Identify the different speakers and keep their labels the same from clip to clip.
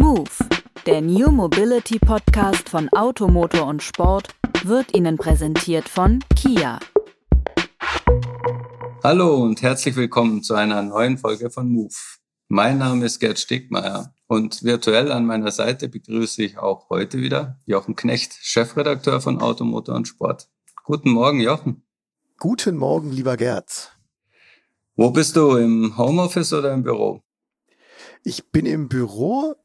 Speaker 1: Move, der New Mobility Podcast von Automotor und Sport, wird Ihnen präsentiert von Kia.
Speaker 2: Hallo und herzlich willkommen zu einer neuen Folge von Move. Mein Name ist Gerd Stegmeier und virtuell an meiner Seite begrüße ich auch heute wieder Jochen Knecht, Chefredakteur von Automotor und Sport. Guten Morgen, Jochen.
Speaker 3: Guten Morgen, lieber Gerd.
Speaker 2: Wo bist du? Im Homeoffice oder im Büro?
Speaker 3: Ich bin im Büro,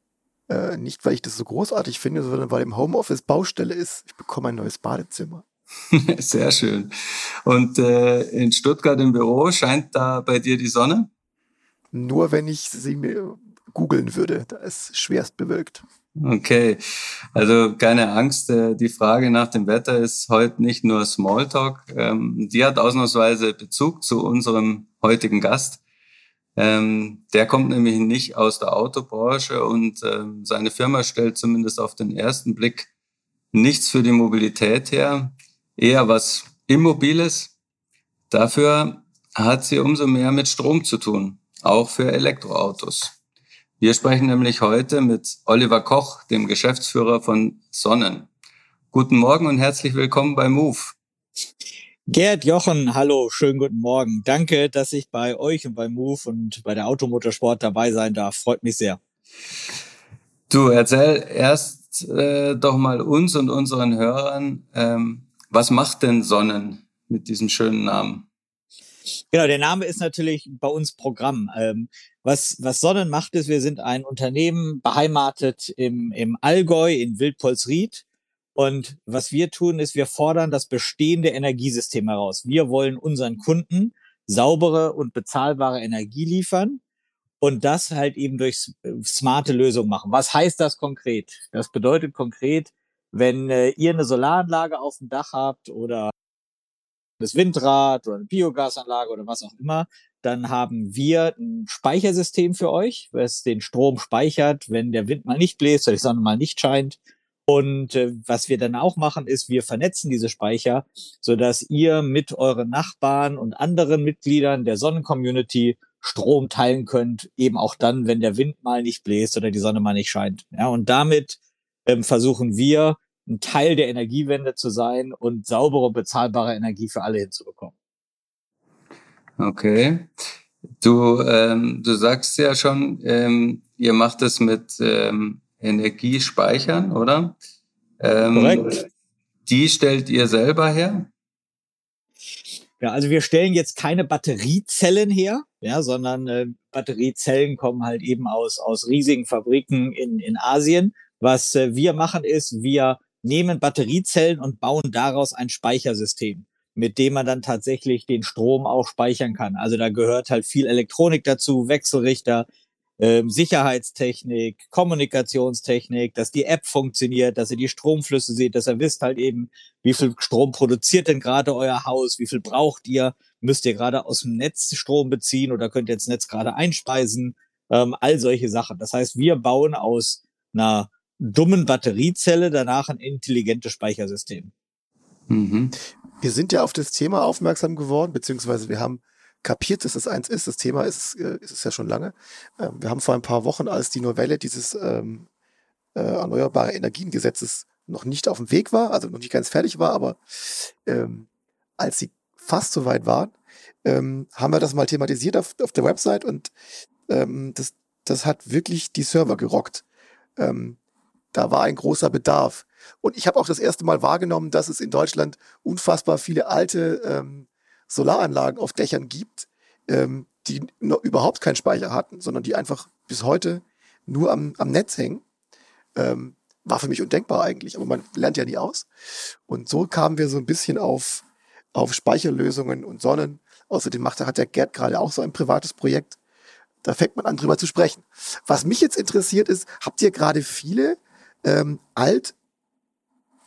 Speaker 3: äh, nicht weil ich das so großartig finde, sondern weil im Homeoffice Baustelle ist. Ich bekomme ein neues Badezimmer.
Speaker 2: Sehr schön. Und äh, in Stuttgart im Büro scheint da bei dir die Sonne?
Speaker 3: Nur wenn ich sie mir googeln würde. Da ist schwerst bewölkt.
Speaker 2: Okay, also keine Angst. Äh, die Frage nach dem Wetter ist heute nicht nur Smalltalk. Ähm, die hat ausnahmsweise Bezug zu unserem heutigen Gast. Ähm, der kommt nämlich nicht aus der Autobranche und ähm, seine Firma stellt zumindest auf den ersten Blick nichts für die Mobilität her, eher was Immobiles. Dafür hat sie umso mehr mit Strom zu tun, auch für Elektroautos. Wir sprechen nämlich heute mit Oliver Koch, dem Geschäftsführer von Sonnen. Guten Morgen und herzlich willkommen bei Move.
Speaker 4: Gerd, Jochen, hallo, schönen guten Morgen. Danke, dass ich bei euch und bei Move und bei der Automotorsport dabei sein darf. Freut mich sehr.
Speaker 2: Du, erzähl erst äh, doch mal uns und unseren Hörern, ähm, was macht denn Sonnen mit diesem schönen Namen?
Speaker 4: Genau, der Name ist natürlich bei uns Programm. Ähm, was, was Sonnen macht, ist, wir sind ein Unternehmen beheimatet im, im Allgäu in Wildpolsried und was wir tun, ist, wir fordern das bestehende Energiesystem heraus. Wir wollen unseren Kunden saubere und bezahlbare Energie liefern und das halt eben durch smarte Lösungen machen. Was heißt das konkret? Das bedeutet konkret, wenn äh, ihr eine Solaranlage auf dem Dach habt oder das Windrad oder eine Biogasanlage oder was auch immer, dann haben wir ein Speichersystem für euch, was den Strom speichert, wenn der Wind mal nicht bläst oder die Sonne mal nicht scheint und äh, was wir dann auch machen, ist, wir vernetzen diese Speicher, so dass ihr mit euren Nachbarn und anderen Mitgliedern der Sonnencommunity Strom teilen könnt, eben auch dann, wenn der Wind mal nicht bläst oder die Sonne mal nicht scheint. Ja, und damit ähm, versuchen wir, ein Teil der Energiewende zu sein und saubere, bezahlbare Energie für alle hinzubekommen.
Speaker 2: Okay. Du, ähm, du sagst ja schon, ähm, ihr macht es mit ähm, Energie speichern, oder?
Speaker 4: Ähm, Korrekt.
Speaker 2: Die stellt ihr selber her?
Speaker 4: Ja, also wir stellen jetzt keine Batteriezellen her, ja, sondern äh, Batteriezellen kommen halt eben aus, aus riesigen Fabriken in, in Asien. Was äh, wir machen ist, wir nehmen Batteriezellen und bauen daraus ein Speichersystem, mit dem man dann tatsächlich den Strom auch speichern kann. Also da gehört halt viel Elektronik dazu, Wechselrichter, ähm, Sicherheitstechnik, Kommunikationstechnik, dass die App funktioniert, dass ihr die Stromflüsse seht, dass ihr wisst halt eben, wie viel Strom produziert denn gerade euer Haus, wie viel braucht ihr, müsst ihr gerade aus dem Netz Strom beziehen oder könnt ihr ins Netz gerade einspeisen, ähm, all solche Sachen. Das heißt, wir bauen aus einer dummen Batteriezelle danach ein intelligentes Speichersystem.
Speaker 3: Mhm. Wir sind ja auf das Thema aufmerksam geworden, beziehungsweise wir haben kapiert, dass es eins ist. Das Thema ist, äh, ist es ja schon lange. Ähm, wir haben vor ein paar Wochen, als die Novelle dieses ähm, äh, Erneuerbare Energiengesetzes noch nicht auf dem Weg war, also noch nicht ganz fertig war, aber ähm, als sie fast so weit waren, ähm, haben wir das mal thematisiert auf, auf der Website und ähm, das, das hat wirklich die Server gerockt. Ähm, da war ein großer Bedarf. Und ich habe auch das erste Mal wahrgenommen, dass es in Deutschland unfassbar viele alte ähm, Solaranlagen auf Dächern gibt, ähm, die überhaupt keinen Speicher hatten, sondern die einfach bis heute nur am, am Netz hängen. Ähm, war für mich undenkbar eigentlich, aber man lernt ja nie aus. Und so kamen wir so ein bisschen auf, auf Speicherlösungen und Sonnen. Außerdem macht, hat der Gerd gerade auch so ein privates Projekt. Da fängt man an, drüber zu sprechen. Was mich jetzt interessiert ist, habt ihr gerade viele ähm, alt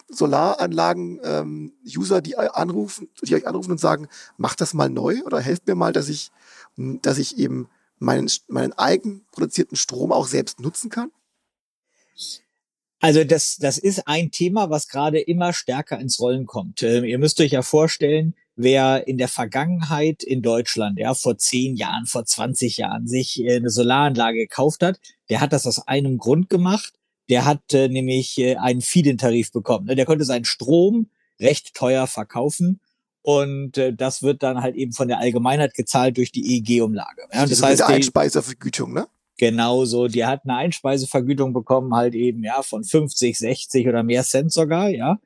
Speaker 3: Solaranlagen-User, ähm, die anrufen, die euch anrufen und sagen, mach das mal neu oder helft mir mal, dass ich, dass ich eben meinen, meinen eigen produzierten Strom auch selbst nutzen kann?
Speaker 4: Also das, das ist ein Thema, was gerade immer stärker ins Rollen kommt. Ähm, ihr müsst euch ja vorstellen, wer in der Vergangenheit in Deutschland, ja, vor zehn Jahren, vor 20 Jahren sich äh, eine Solaranlage gekauft hat, der hat das aus einem Grund gemacht. Der hat äh, nämlich äh, einen Feed-in-Tarif bekommen. Ne? Der konnte seinen Strom recht teuer verkaufen und äh, das wird dann halt eben von der Allgemeinheit gezahlt durch die EEG-Umlage.
Speaker 3: Ja, das, heißt, die Einspeisevergütung, ne?
Speaker 4: Genau so. Die hat eine Einspeisevergütung bekommen, halt eben, ja, von 50, 60 oder mehr Cent sogar, ja.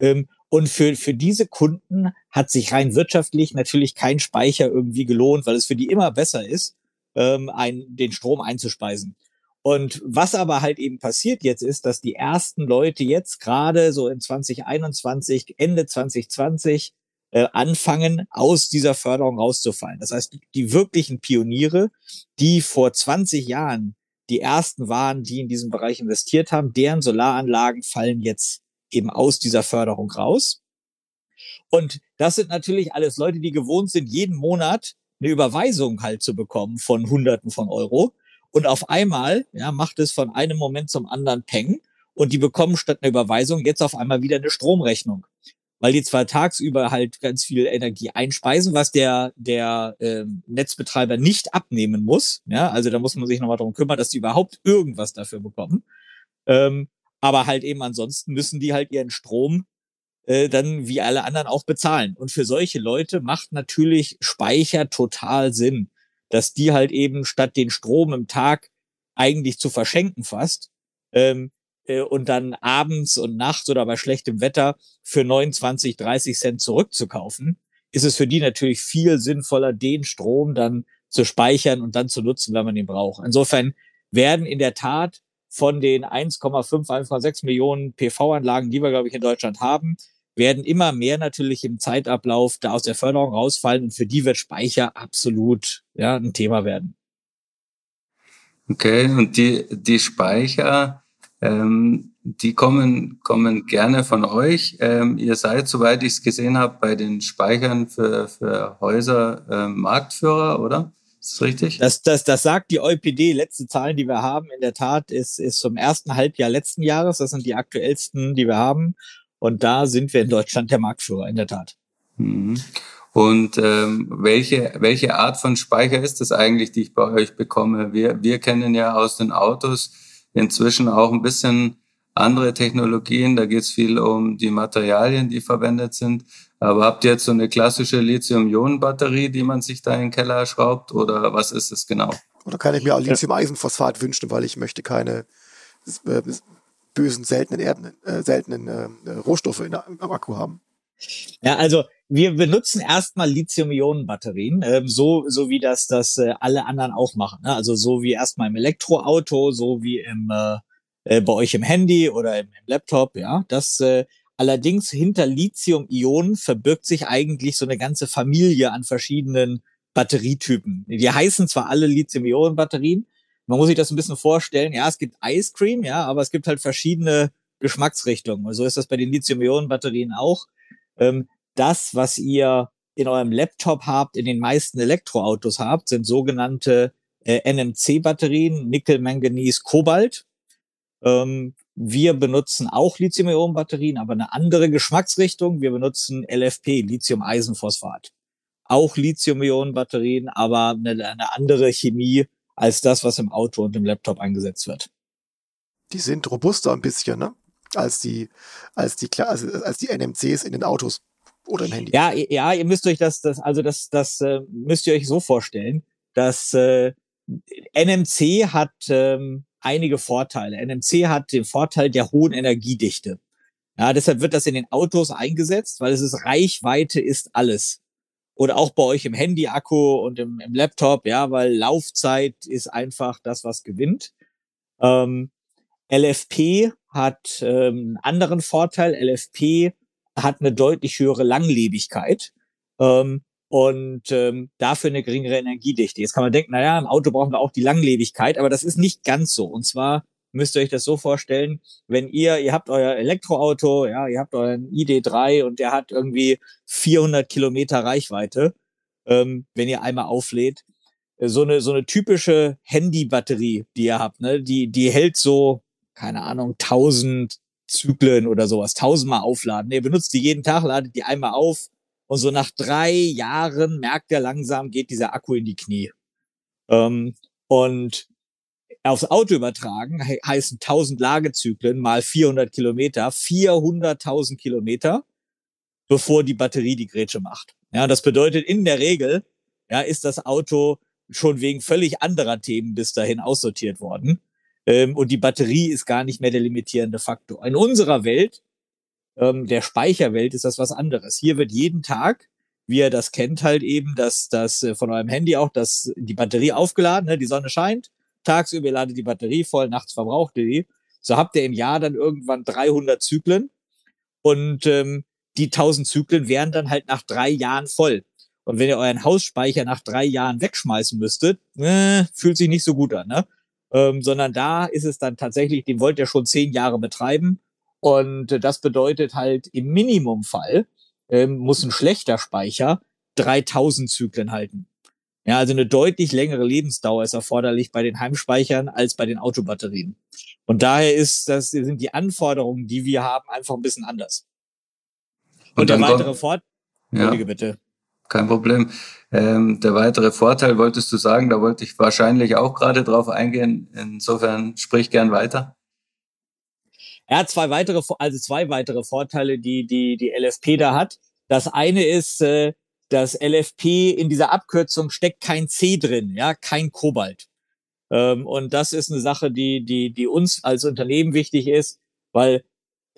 Speaker 4: Ähm, und für, für diese Kunden hat sich rein wirtschaftlich natürlich kein Speicher irgendwie gelohnt, weil es für die immer besser ist, ähm, ein, den Strom einzuspeisen. Und was aber halt eben passiert jetzt ist, dass die ersten Leute jetzt gerade so in 2021, Ende 2020 äh, anfangen, aus dieser Förderung rauszufallen. Das heißt, die wirklichen Pioniere, die vor 20 Jahren die ersten waren, die in diesem Bereich investiert haben, deren Solaranlagen fallen jetzt eben aus dieser Förderung raus. Und das sind natürlich alles Leute, die gewohnt sind, jeden Monat eine Überweisung halt zu bekommen von Hunderten von Euro. Und auf einmal ja, macht es von einem Moment zum anderen Peng und die bekommen statt einer Überweisung jetzt auf einmal wieder eine Stromrechnung. Weil die zwar tagsüber halt ganz viel Energie einspeisen, was der, der äh, Netzbetreiber nicht abnehmen muss. Ja, also da muss man sich nochmal darum kümmern, dass die überhaupt irgendwas dafür bekommen. Ähm, aber halt eben ansonsten müssen die halt ihren Strom äh, dann wie alle anderen auch bezahlen. Und für solche Leute macht natürlich Speicher total Sinn, dass die halt eben statt den Strom im Tag eigentlich zu verschenken fast ähm, äh, und dann abends und nachts oder bei schlechtem Wetter für 29, 30 Cent zurückzukaufen, ist es für die natürlich viel sinnvoller, den Strom dann zu speichern und dann zu nutzen, wenn man ihn braucht. Insofern werden in der Tat von den 1,5, 1,6 Millionen PV-Anlagen, die wir, glaube ich, in Deutschland haben, werden immer mehr natürlich im Zeitablauf da aus der Förderung rausfallen und für die wird Speicher absolut ja, ein Thema werden.
Speaker 2: Okay, und die, die Speicher, ähm, die kommen, kommen gerne von euch. Ähm, ihr seid, soweit ich es gesehen habe, bei den Speichern für, für Häuser äh, Marktführer, oder? Ist das richtig?
Speaker 4: Das, das, das sagt die EuPD. Letzte Zahlen, die wir haben, in der Tat, ist, ist zum ersten Halbjahr letzten Jahres. Das sind die aktuellsten, die wir haben. Und da sind wir in Deutschland der Marktführer, in der Tat.
Speaker 2: Mhm. Und ähm, welche, welche Art von Speicher ist das eigentlich, die ich bei euch bekomme? Wir, wir kennen ja aus den Autos inzwischen auch ein bisschen andere Technologien. Da geht es viel um die Materialien, die verwendet sind. Aber habt ihr jetzt so eine klassische Lithium-Ionen-Batterie, die man sich da in den Keller schraubt oder was ist es genau?
Speaker 3: Oder kann ich mir auch Lithium-Eisenphosphat wünschen, weil ich möchte keine äh, bösen, seltenen Erden, äh, seltenen äh, Rohstoffe in, am Akku haben?
Speaker 4: Ja, also wir benutzen erstmal Lithium-Ionen-Batterien, äh, so, so wie das, das äh, alle anderen auch machen. Ne? Also so wie erstmal im Elektroauto, so wie im, äh, äh, bei euch im Handy oder im, im Laptop, ja. Das äh, Allerdings hinter Lithium-Ionen verbirgt sich eigentlich so eine ganze Familie an verschiedenen Batterietypen. Die heißen zwar alle Lithium-Ionen-Batterien, man muss sich das ein bisschen vorstellen. Ja, es gibt Ice Cream, ja, aber es gibt halt verschiedene Geschmacksrichtungen. So ist das bei den Lithium-Ionen-Batterien auch. Ähm, das, was ihr in eurem Laptop habt, in den meisten Elektroautos habt, sind sogenannte äh, NMC-Batterien, Nickel, Manganese, Kobalt. Ähm, wir benutzen auch Lithium-Ionen-Batterien, aber eine andere Geschmacksrichtung. Wir benutzen LFP, Lithium-Eisenphosphat. Auch Lithium-Ionen-Batterien, aber eine, eine andere Chemie als das, was im Auto und im Laptop eingesetzt wird.
Speaker 3: Die sind robuster ein bisschen, ne? Als die, als die, also als die NMCs in den Autos oder im Handy.
Speaker 4: Ja, ja, ihr müsst euch das, das also das, das äh, müsst ihr euch so vorstellen, dass äh, NMC hat ähm, einige Vorteile. NMC hat den Vorteil der hohen Energiedichte. Ja, deshalb wird das in den Autos eingesetzt, weil es ist Reichweite ist alles. Oder auch bei euch im Handy-Akku und im, im, Laptop, ja, weil Laufzeit ist einfach das, was gewinnt. Ähm, LFP hat ähm, einen anderen Vorteil. LFP hat eine deutlich höhere Langlebigkeit. Ähm, und ähm, dafür eine geringere Energiedichte. Jetzt kann man denken, naja, im Auto brauchen wir auch die Langlebigkeit, aber das ist nicht ganz so. Und zwar müsst ihr euch das so vorstellen, wenn ihr, ihr habt euer Elektroauto, ja, ihr habt euren ID3 und der hat irgendwie 400 Kilometer Reichweite, ähm, wenn ihr einmal auflädt. So eine, so eine typische Handybatterie, die ihr habt, ne, die, die hält so, keine Ahnung, 1000 Zyklen oder sowas, tausendmal aufladen. Ihr benutzt die jeden Tag, ladet die einmal auf, Und so nach drei Jahren merkt er langsam, geht dieser Akku in die Knie. Ähm, und aufs Auto übertragen he heißen 1000 Lagezyklen mal 400 Kilometer, 400.000 Kilometer, bevor die Batterie die Grätsche macht. Ja, das bedeutet in der Regel, ja, ist das Auto schon wegen völlig anderer Themen bis dahin aussortiert worden. Ähm, und die Batterie ist gar nicht mehr der limitierende Faktor. In unserer Welt, ähm, der Speicherwelt, ist das was anderes. Hier wird jeden Tag, wie ihr das kennt, halt eben, dass das äh, von eurem Handy auch, dass die Batterie aufgeladen, ne, die Sonne scheint, tagsüber ladet die Batterie voll, nachts verbraucht ihr die. So habt ihr im Jahr dann irgendwann 300 Zyklen und ähm, die 1000 Zyklen wären dann halt nach drei Jahren voll. Und wenn ihr euren Hausspeicher nach drei Jahren wegschmeißen müsstet, äh, fühlt sich nicht so gut an, ne? Ähm, sondern da ist es dann tatsächlich, den wollt ihr schon zehn Jahre betreiben. Und äh, das bedeutet halt im Minimumfall ähm, muss ein schlechter Speicher 3000 Zyklen halten. Ja, also eine deutlich längere Lebensdauer ist erforderlich bei den Heimspeichern als bei den Autobatterien. Und daher ist das, sind die Anforderungen, die wir haben, einfach ein bisschen anders. Und, Und der weitere Fort,
Speaker 2: ja. bitte. Kein Problem. Ähm, der weitere Vorteil wolltest du sagen, da wollte ich wahrscheinlich auch gerade drauf eingehen. Insofern sprich gern weiter.
Speaker 4: Er hat zwei weitere, also zwei weitere Vorteile, die die die LFP da hat. Das eine ist, äh, das LFP in dieser Abkürzung steckt kein C drin, ja, kein Kobalt. Ähm, und das ist eine Sache, die, die, die uns als Unternehmen wichtig ist, weil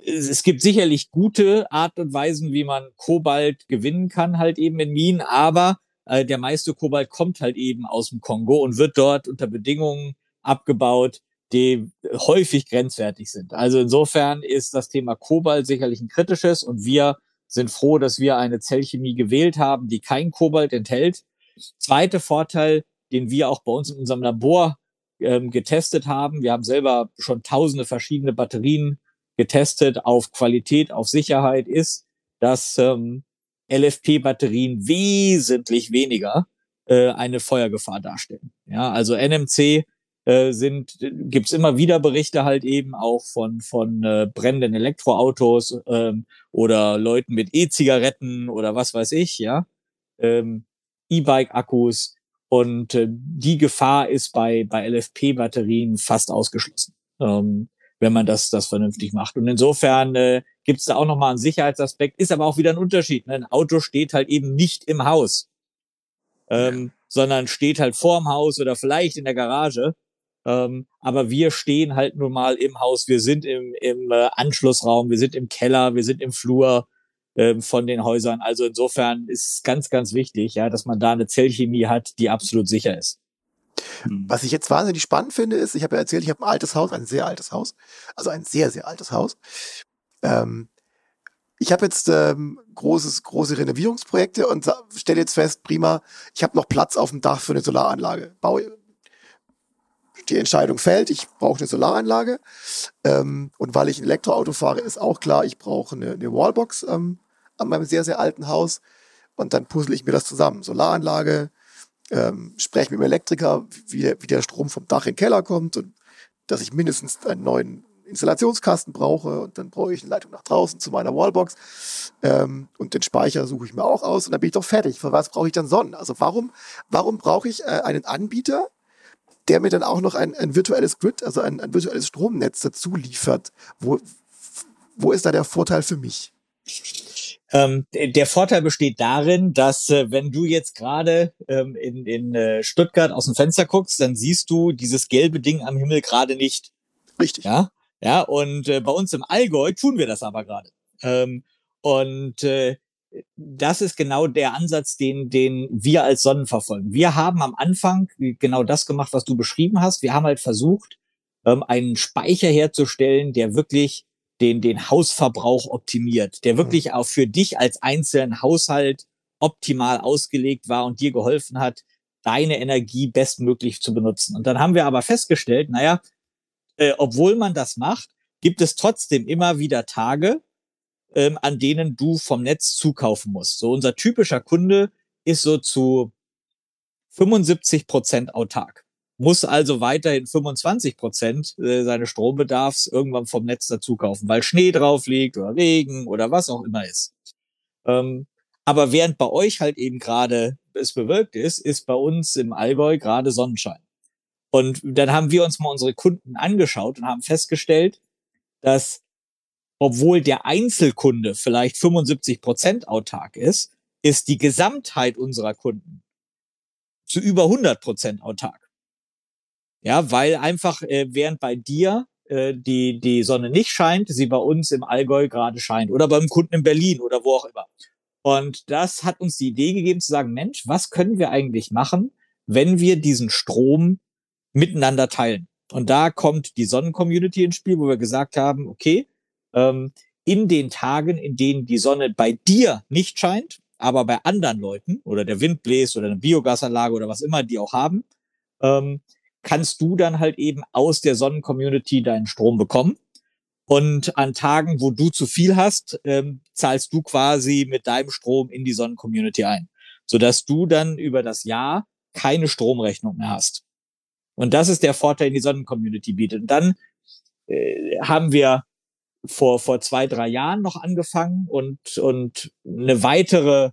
Speaker 4: es gibt sicherlich gute Art und Weisen, wie man Kobalt gewinnen kann, halt eben in Minen, aber äh, der meiste Kobalt kommt halt eben aus dem Kongo und wird dort unter Bedingungen abgebaut, die häufig grenzwertig sind. Also insofern ist das Thema Kobalt sicherlich ein kritisches und wir sind froh, dass wir eine Zellchemie gewählt haben, die kein Kobalt enthält. Zweiter Vorteil, den wir auch bei uns in unserem Labor ähm, getestet haben. Wir haben selber schon tausende verschiedene Batterien getestet auf Qualität, auf Sicherheit, ist, dass ähm, LFP-Batterien wesentlich weniger äh, eine Feuergefahr darstellen. Ja, also NMC äh, sind, gibt's immer wieder Berichte halt eben auch von, von äh, brennenden Elektroautos ähm, oder Leuten mit E-Zigaretten oder was weiß ich, ja. Ähm, E-Bike-Akkus und äh, die Gefahr ist bei, bei LFP-Batterien fast ausgeschlossen, ähm, wenn man das, das vernünftig macht. Und insofern äh, gibt es da auch nochmal einen Sicherheitsaspekt, ist aber auch wieder ein Unterschied. Ne? Ein Auto steht halt eben nicht im Haus, ähm, sondern steht halt vorm Haus oder vielleicht in der Garage. Ähm, aber wir stehen halt nun mal im Haus, wir sind im, im äh, Anschlussraum, wir sind im Keller, wir sind im Flur äh, von den Häusern. Also insofern ist ganz, ganz wichtig, ja, dass man da eine Zellchemie hat, die absolut sicher ist.
Speaker 3: Hm. Was ich jetzt wahnsinnig spannend finde, ist, ich habe ja erzählt, ich habe ein altes Haus, ein sehr altes Haus, also ein sehr, sehr altes Haus. Ähm, ich habe jetzt ähm, großes, große Renovierungsprojekte und stelle jetzt fest, prima, ich habe noch Platz auf dem Dach für eine Solaranlage. Baue, die Entscheidung fällt, ich brauche eine Solaranlage. Ähm, und weil ich ein Elektroauto fahre, ist auch klar, ich brauche eine, eine Wallbox ähm, an meinem sehr, sehr alten Haus. Und dann puzzle ich mir das zusammen. Solaranlage, ähm, spreche mit dem Elektriker, wie der, wie der Strom vom Dach in den Keller kommt und dass ich mindestens einen neuen Installationskasten brauche und dann brauche ich eine Leitung nach draußen zu meiner Wallbox ähm, und den Speicher suche ich mir auch aus und dann bin ich doch fertig. Für was brauche ich dann Sonnen? Also warum, warum brauche ich äh, einen Anbieter, der mir dann auch noch ein, ein virtuelles Grid, also ein, ein virtuelles Stromnetz dazu liefert. Wo, wo ist da der Vorteil für mich?
Speaker 4: Ähm, der Vorteil besteht darin, dass äh, wenn du jetzt gerade ähm, in, in äh, Stuttgart aus dem Fenster guckst, dann siehst du dieses gelbe Ding am Himmel gerade nicht.
Speaker 3: Richtig.
Speaker 4: Ja, ja. Und äh, bei uns im Allgäu tun wir das aber gerade. Ähm, und äh, das ist genau der Ansatz, den, den wir als Sonnen verfolgen. Wir haben am Anfang genau das gemacht, was du beschrieben hast. Wir haben halt versucht, ähm, einen Speicher herzustellen, der wirklich den, den Hausverbrauch optimiert, der wirklich auch für dich als einzelnen Haushalt optimal ausgelegt war und dir geholfen hat, deine Energie bestmöglich zu benutzen. Und dann haben wir aber festgestellt, naja, äh, obwohl man das macht, gibt es trotzdem immer wieder Tage, ähm, an denen du vom Netz zukaufen musst. So unser typischer Kunde ist so zu 75 Prozent autark, muss also weiterhin 25 Prozent äh, seines Strombedarfs irgendwann vom Netz dazu kaufen, weil Schnee drauf liegt oder Regen oder was auch immer ist. Ähm, Aber während bei euch halt eben gerade es bewölkt ist, ist bei uns im Allgäu gerade Sonnenschein. Und dann haben wir uns mal unsere Kunden angeschaut und haben festgestellt, dass obwohl der Einzelkunde vielleicht 75 Prozent autark ist, ist die Gesamtheit unserer Kunden zu über 100 Prozent autark. Ja, weil einfach äh, während bei dir äh, die die Sonne nicht scheint, sie bei uns im Allgäu gerade scheint oder beim Kunden in Berlin oder wo auch immer. Und das hat uns die Idee gegeben zu sagen, Mensch, was können wir eigentlich machen, wenn wir diesen Strom miteinander teilen? Und da kommt die Sonnencommunity ins Spiel, wo wir gesagt haben, okay, ähm, in den Tagen, in denen die Sonne bei dir nicht scheint, aber bei anderen Leuten oder der Wind bläst oder eine Biogasanlage oder was immer die auch haben, ähm, kannst du dann halt eben aus der Sonnencommunity deinen Strom bekommen. Und an Tagen, wo du zu viel hast, ähm, zahlst du quasi mit deinem Strom in die Sonnencommunity ein, sodass du dann über das Jahr keine Stromrechnung mehr hast. Und das ist der Vorteil, den die Sonnencommunity bietet. Und dann äh, haben wir vor, vor zwei, drei Jahren noch angefangen und, und eine weitere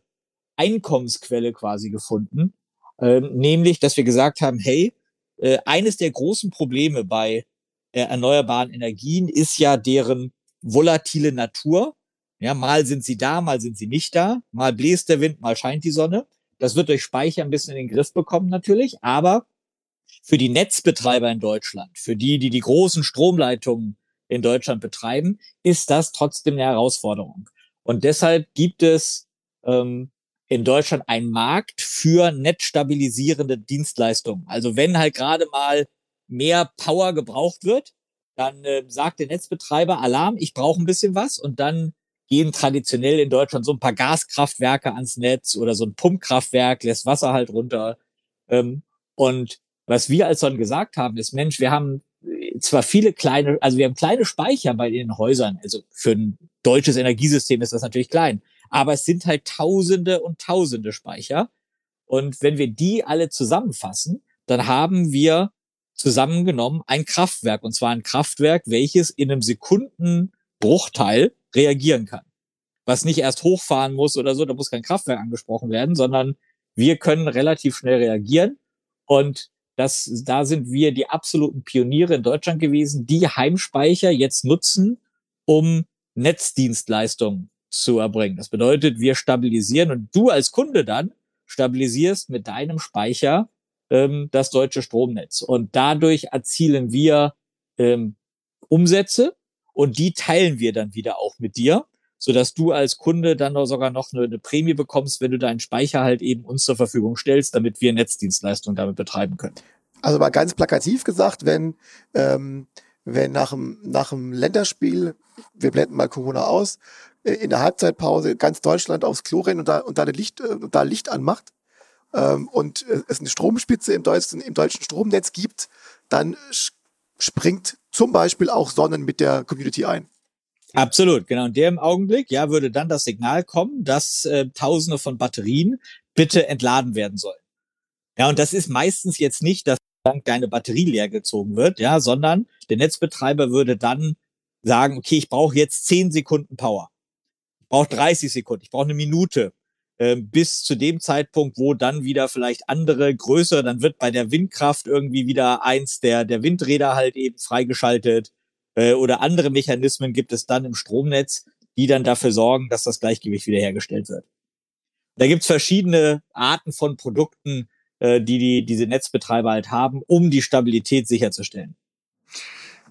Speaker 4: Einkommensquelle quasi gefunden, ähm, nämlich, dass wir gesagt haben, hey, äh, eines der großen Probleme bei äh, erneuerbaren Energien ist ja deren volatile Natur. Ja, mal sind sie da, mal sind sie nicht da, mal bläst der Wind, mal scheint die Sonne. Das wird durch Speicher ein bisschen in den Griff bekommen natürlich, aber für die Netzbetreiber in Deutschland, für die, die die großen Stromleitungen in Deutschland betreiben, ist das trotzdem eine Herausforderung. Und deshalb gibt es ähm, in Deutschland einen Markt für netzstabilisierende Dienstleistungen. Also wenn halt gerade mal mehr Power gebraucht wird, dann äh, sagt der Netzbetreiber Alarm, ich brauche ein bisschen was und dann gehen traditionell in Deutschland so ein paar Gaskraftwerke ans Netz oder so ein Pumpkraftwerk lässt Wasser halt runter. Ähm, und was wir als Son gesagt haben, ist, Mensch, wir haben zwar viele kleine, also wir haben kleine Speicher bei den Häusern, also für ein deutsches Energiesystem ist das natürlich klein, aber es sind halt Tausende und Tausende Speicher. Und wenn wir die alle zusammenfassen, dann haben wir zusammengenommen ein Kraftwerk. Und zwar ein Kraftwerk, welches in einem Sekundenbruchteil reagieren kann. Was nicht erst hochfahren muss oder so, da muss kein Kraftwerk angesprochen werden, sondern wir können relativ schnell reagieren. Und das, da sind wir die absoluten Pioniere in Deutschland gewesen, die Heimspeicher jetzt nutzen, um Netzdienstleistungen zu erbringen. Das bedeutet, wir stabilisieren und du als Kunde dann stabilisierst mit deinem Speicher ähm, das deutsche Stromnetz. Und dadurch erzielen wir ähm, Umsätze und die teilen wir dann wieder auch mit dir, sodass du als Kunde dann sogar noch eine, eine Prämie bekommst, wenn du deinen Speicher halt eben uns zur Verfügung stellst, damit wir Netzdienstleistungen damit betreiben können.
Speaker 3: Also mal ganz plakativ gesagt, wenn, ähm, wenn nach dem, nach dem Länderspiel, wir blenden mal Corona aus, äh, in der Halbzeitpause ganz Deutschland aufs Klo rennt und da, und da, Licht, äh, da Licht anmacht, ähm, und es eine Stromspitze im deutschen, im deutschen Stromnetz gibt, dann springt zum Beispiel auch Sonnen mit der Community ein.
Speaker 4: Absolut, genau. In dem Augenblick, ja, würde dann das Signal kommen, dass äh, Tausende von Batterien bitte entladen werden sollen. Ja, und das ist meistens jetzt nicht, dass dann deine Batterie leer gezogen wird, ja, sondern der Netzbetreiber würde dann sagen, okay, ich brauche jetzt zehn Sekunden Power. Ich brauche 30 Sekunden, ich brauche eine Minute. Ähm, bis zu dem Zeitpunkt, wo dann wieder vielleicht andere größere, dann wird bei der Windkraft irgendwie wieder eins der, der Windräder halt eben freigeschaltet äh, oder andere Mechanismen gibt es dann im Stromnetz, die dann dafür sorgen, dass das Gleichgewicht wiederhergestellt wird. Da gibt's verschiedene Arten von Produkten, äh, die, die diese Netzbetreiber halt haben, um die Stabilität sicherzustellen.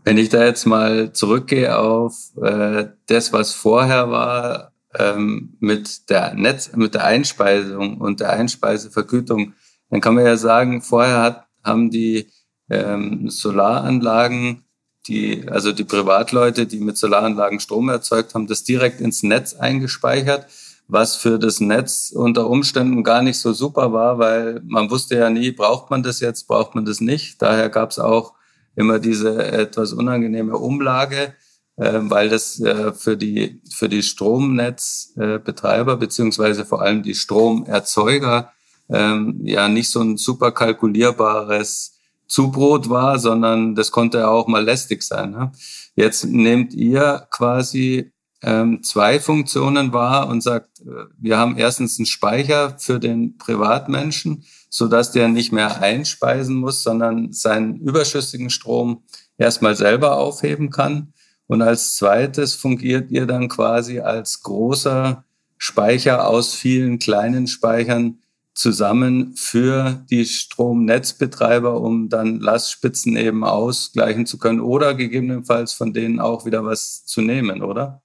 Speaker 2: Wenn ich da jetzt mal zurückgehe auf äh, das, was vorher war, ähm, mit der Netz, mit der Einspeisung und der Einspeisevergütung, dann kann man ja sagen, vorher hat, haben die ähm, Solaranlagen, die, also die Privatleute, die mit Solaranlagen Strom erzeugt haben, das direkt ins Netz eingespeichert, was für das Netz unter Umständen gar nicht so super war, weil man wusste ja nie, braucht man das jetzt, braucht man das nicht. Daher gab es auch immer diese etwas unangenehme Umlage äh, weil das äh, für die für die Stromnetzbetreiber beziehungsweise vor allem die Stromerzeuger ähm, ja nicht so ein super kalkulierbares Zubrot war, sondern das konnte auch mal lästig sein. Ne? Jetzt nehmt ihr quasi ähm, zwei Funktionen wahr und sagt, äh, wir haben erstens einen Speicher für den Privatmenschen, so dass der nicht mehr einspeisen muss, sondern seinen überschüssigen Strom erstmal selber aufheben kann. Und als zweites fungiert ihr dann quasi als großer Speicher aus vielen kleinen Speichern zusammen für die Stromnetzbetreiber, um dann Lastspitzen eben ausgleichen zu können oder gegebenenfalls von denen auch wieder was zu nehmen, oder?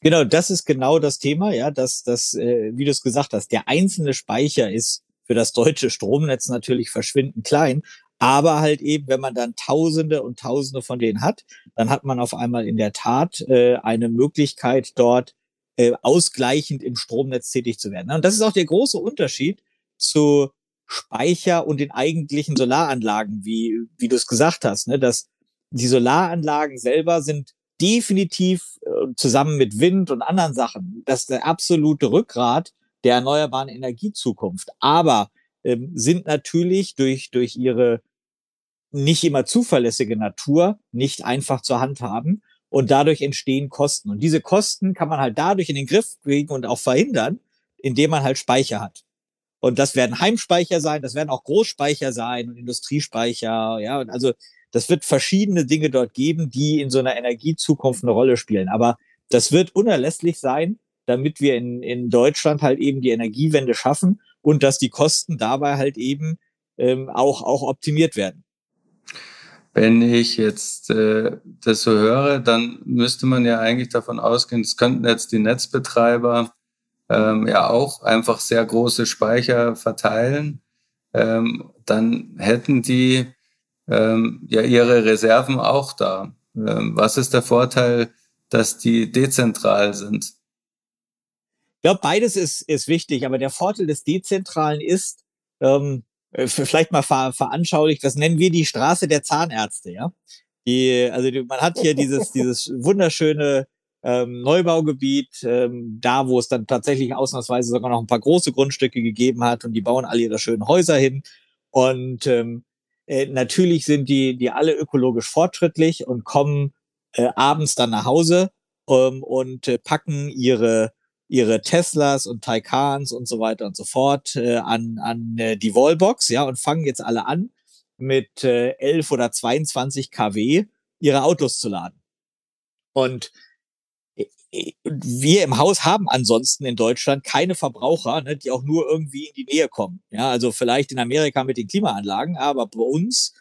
Speaker 4: Genau, das ist genau das Thema, ja, dass das, äh, wie du es gesagt hast, der einzelne Speicher ist für das deutsche Stromnetz natürlich verschwindend klein, aber halt eben, wenn man dann Tausende und Tausende von denen hat, dann hat man auf einmal in der Tat äh, eine Möglichkeit, dort äh, ausgleichend im Stromnetz tätig zu werden. Und das ist auch der große Unterschied zu Speicher und den eigentlichen Solaranlagen, wie, wie du es gesagt hast, ne? dass die Solaranlagen selber sind definitiv äh, zusammen mit Wind und anderen Sachen das der absolute Rückgrat der erneuerbaren Energiezukunft. Aber ähm, sind natürlich durch, durch ihre nicht immer zuverlässige Natur nicht einfach zur Hand haben und dadurch entstehen Kosten. Und diese Kosten kann man halt dadurch in den Griff kriegen und auch verhindern, indem man halt Speicher hat. Und das werden Heimspeicher sein, das werden auch Großspeicher sein und Industriespeicher, ja, und also das wird verschiedene Dinge dort geben, die in so einer Energiezukunft eine Rolle spielen. Aber das wird unerlässlich sein, damit wir in, in Deutschland halt eben die Energiewende schaffen und dass die Kosten dabei halt eben ähm, auch, auch optimiert werden.
Speaker 2: Wenn ich jetzt äh, das so höre, dann müsste man ja eigentlich davon ausgehen, es könnten jetzt die Netzbetreiber ähm, ja auch einfach sehr große Speicher verteilen. Ähm, dann hätten die ähm, ja ihre Reserven auch da. Ähm, was ist der Vorteil, dass die dezentral sind?
Speaker 4: Glaube, beides ist, ist wichtig, aber der Vorteil des Dezentralen ist, ähm, äh, vielleicht mal ver veranschaulicht, das nennen wir die Straße der Zahnärzte, ja. Die, also die, man hat hier dieses, dieses wunderschöne ähm, Neubaugebiet, ähm, da wo es dann tatsächlich ausnahmsweise sogar noch ein paar große Grundstücke gegeben hat und die bauen alle ihre schönen Häuser hin. Und ähm, äh, natürlich sind die, die alle ökologisch fortschrittlich und kommen äh, abends dann nach Hause ähm, und äh, packen ihre ihre Teslas und Taycans und so weiter und so fort äh, an, an äh, die Wallbox, ja, und fangen jetzt alle an, mit äh, 11 oder 22 kW ihre Autos zu laden. Und äh, äh, wir im Haus haben ansonsten in Deutschland keine Verbraucher, ne, die auch nur irgendwie in die Nähe kommen. Ja, also vielleicht in Amerika mit den Klimaanlagen, aber bei uns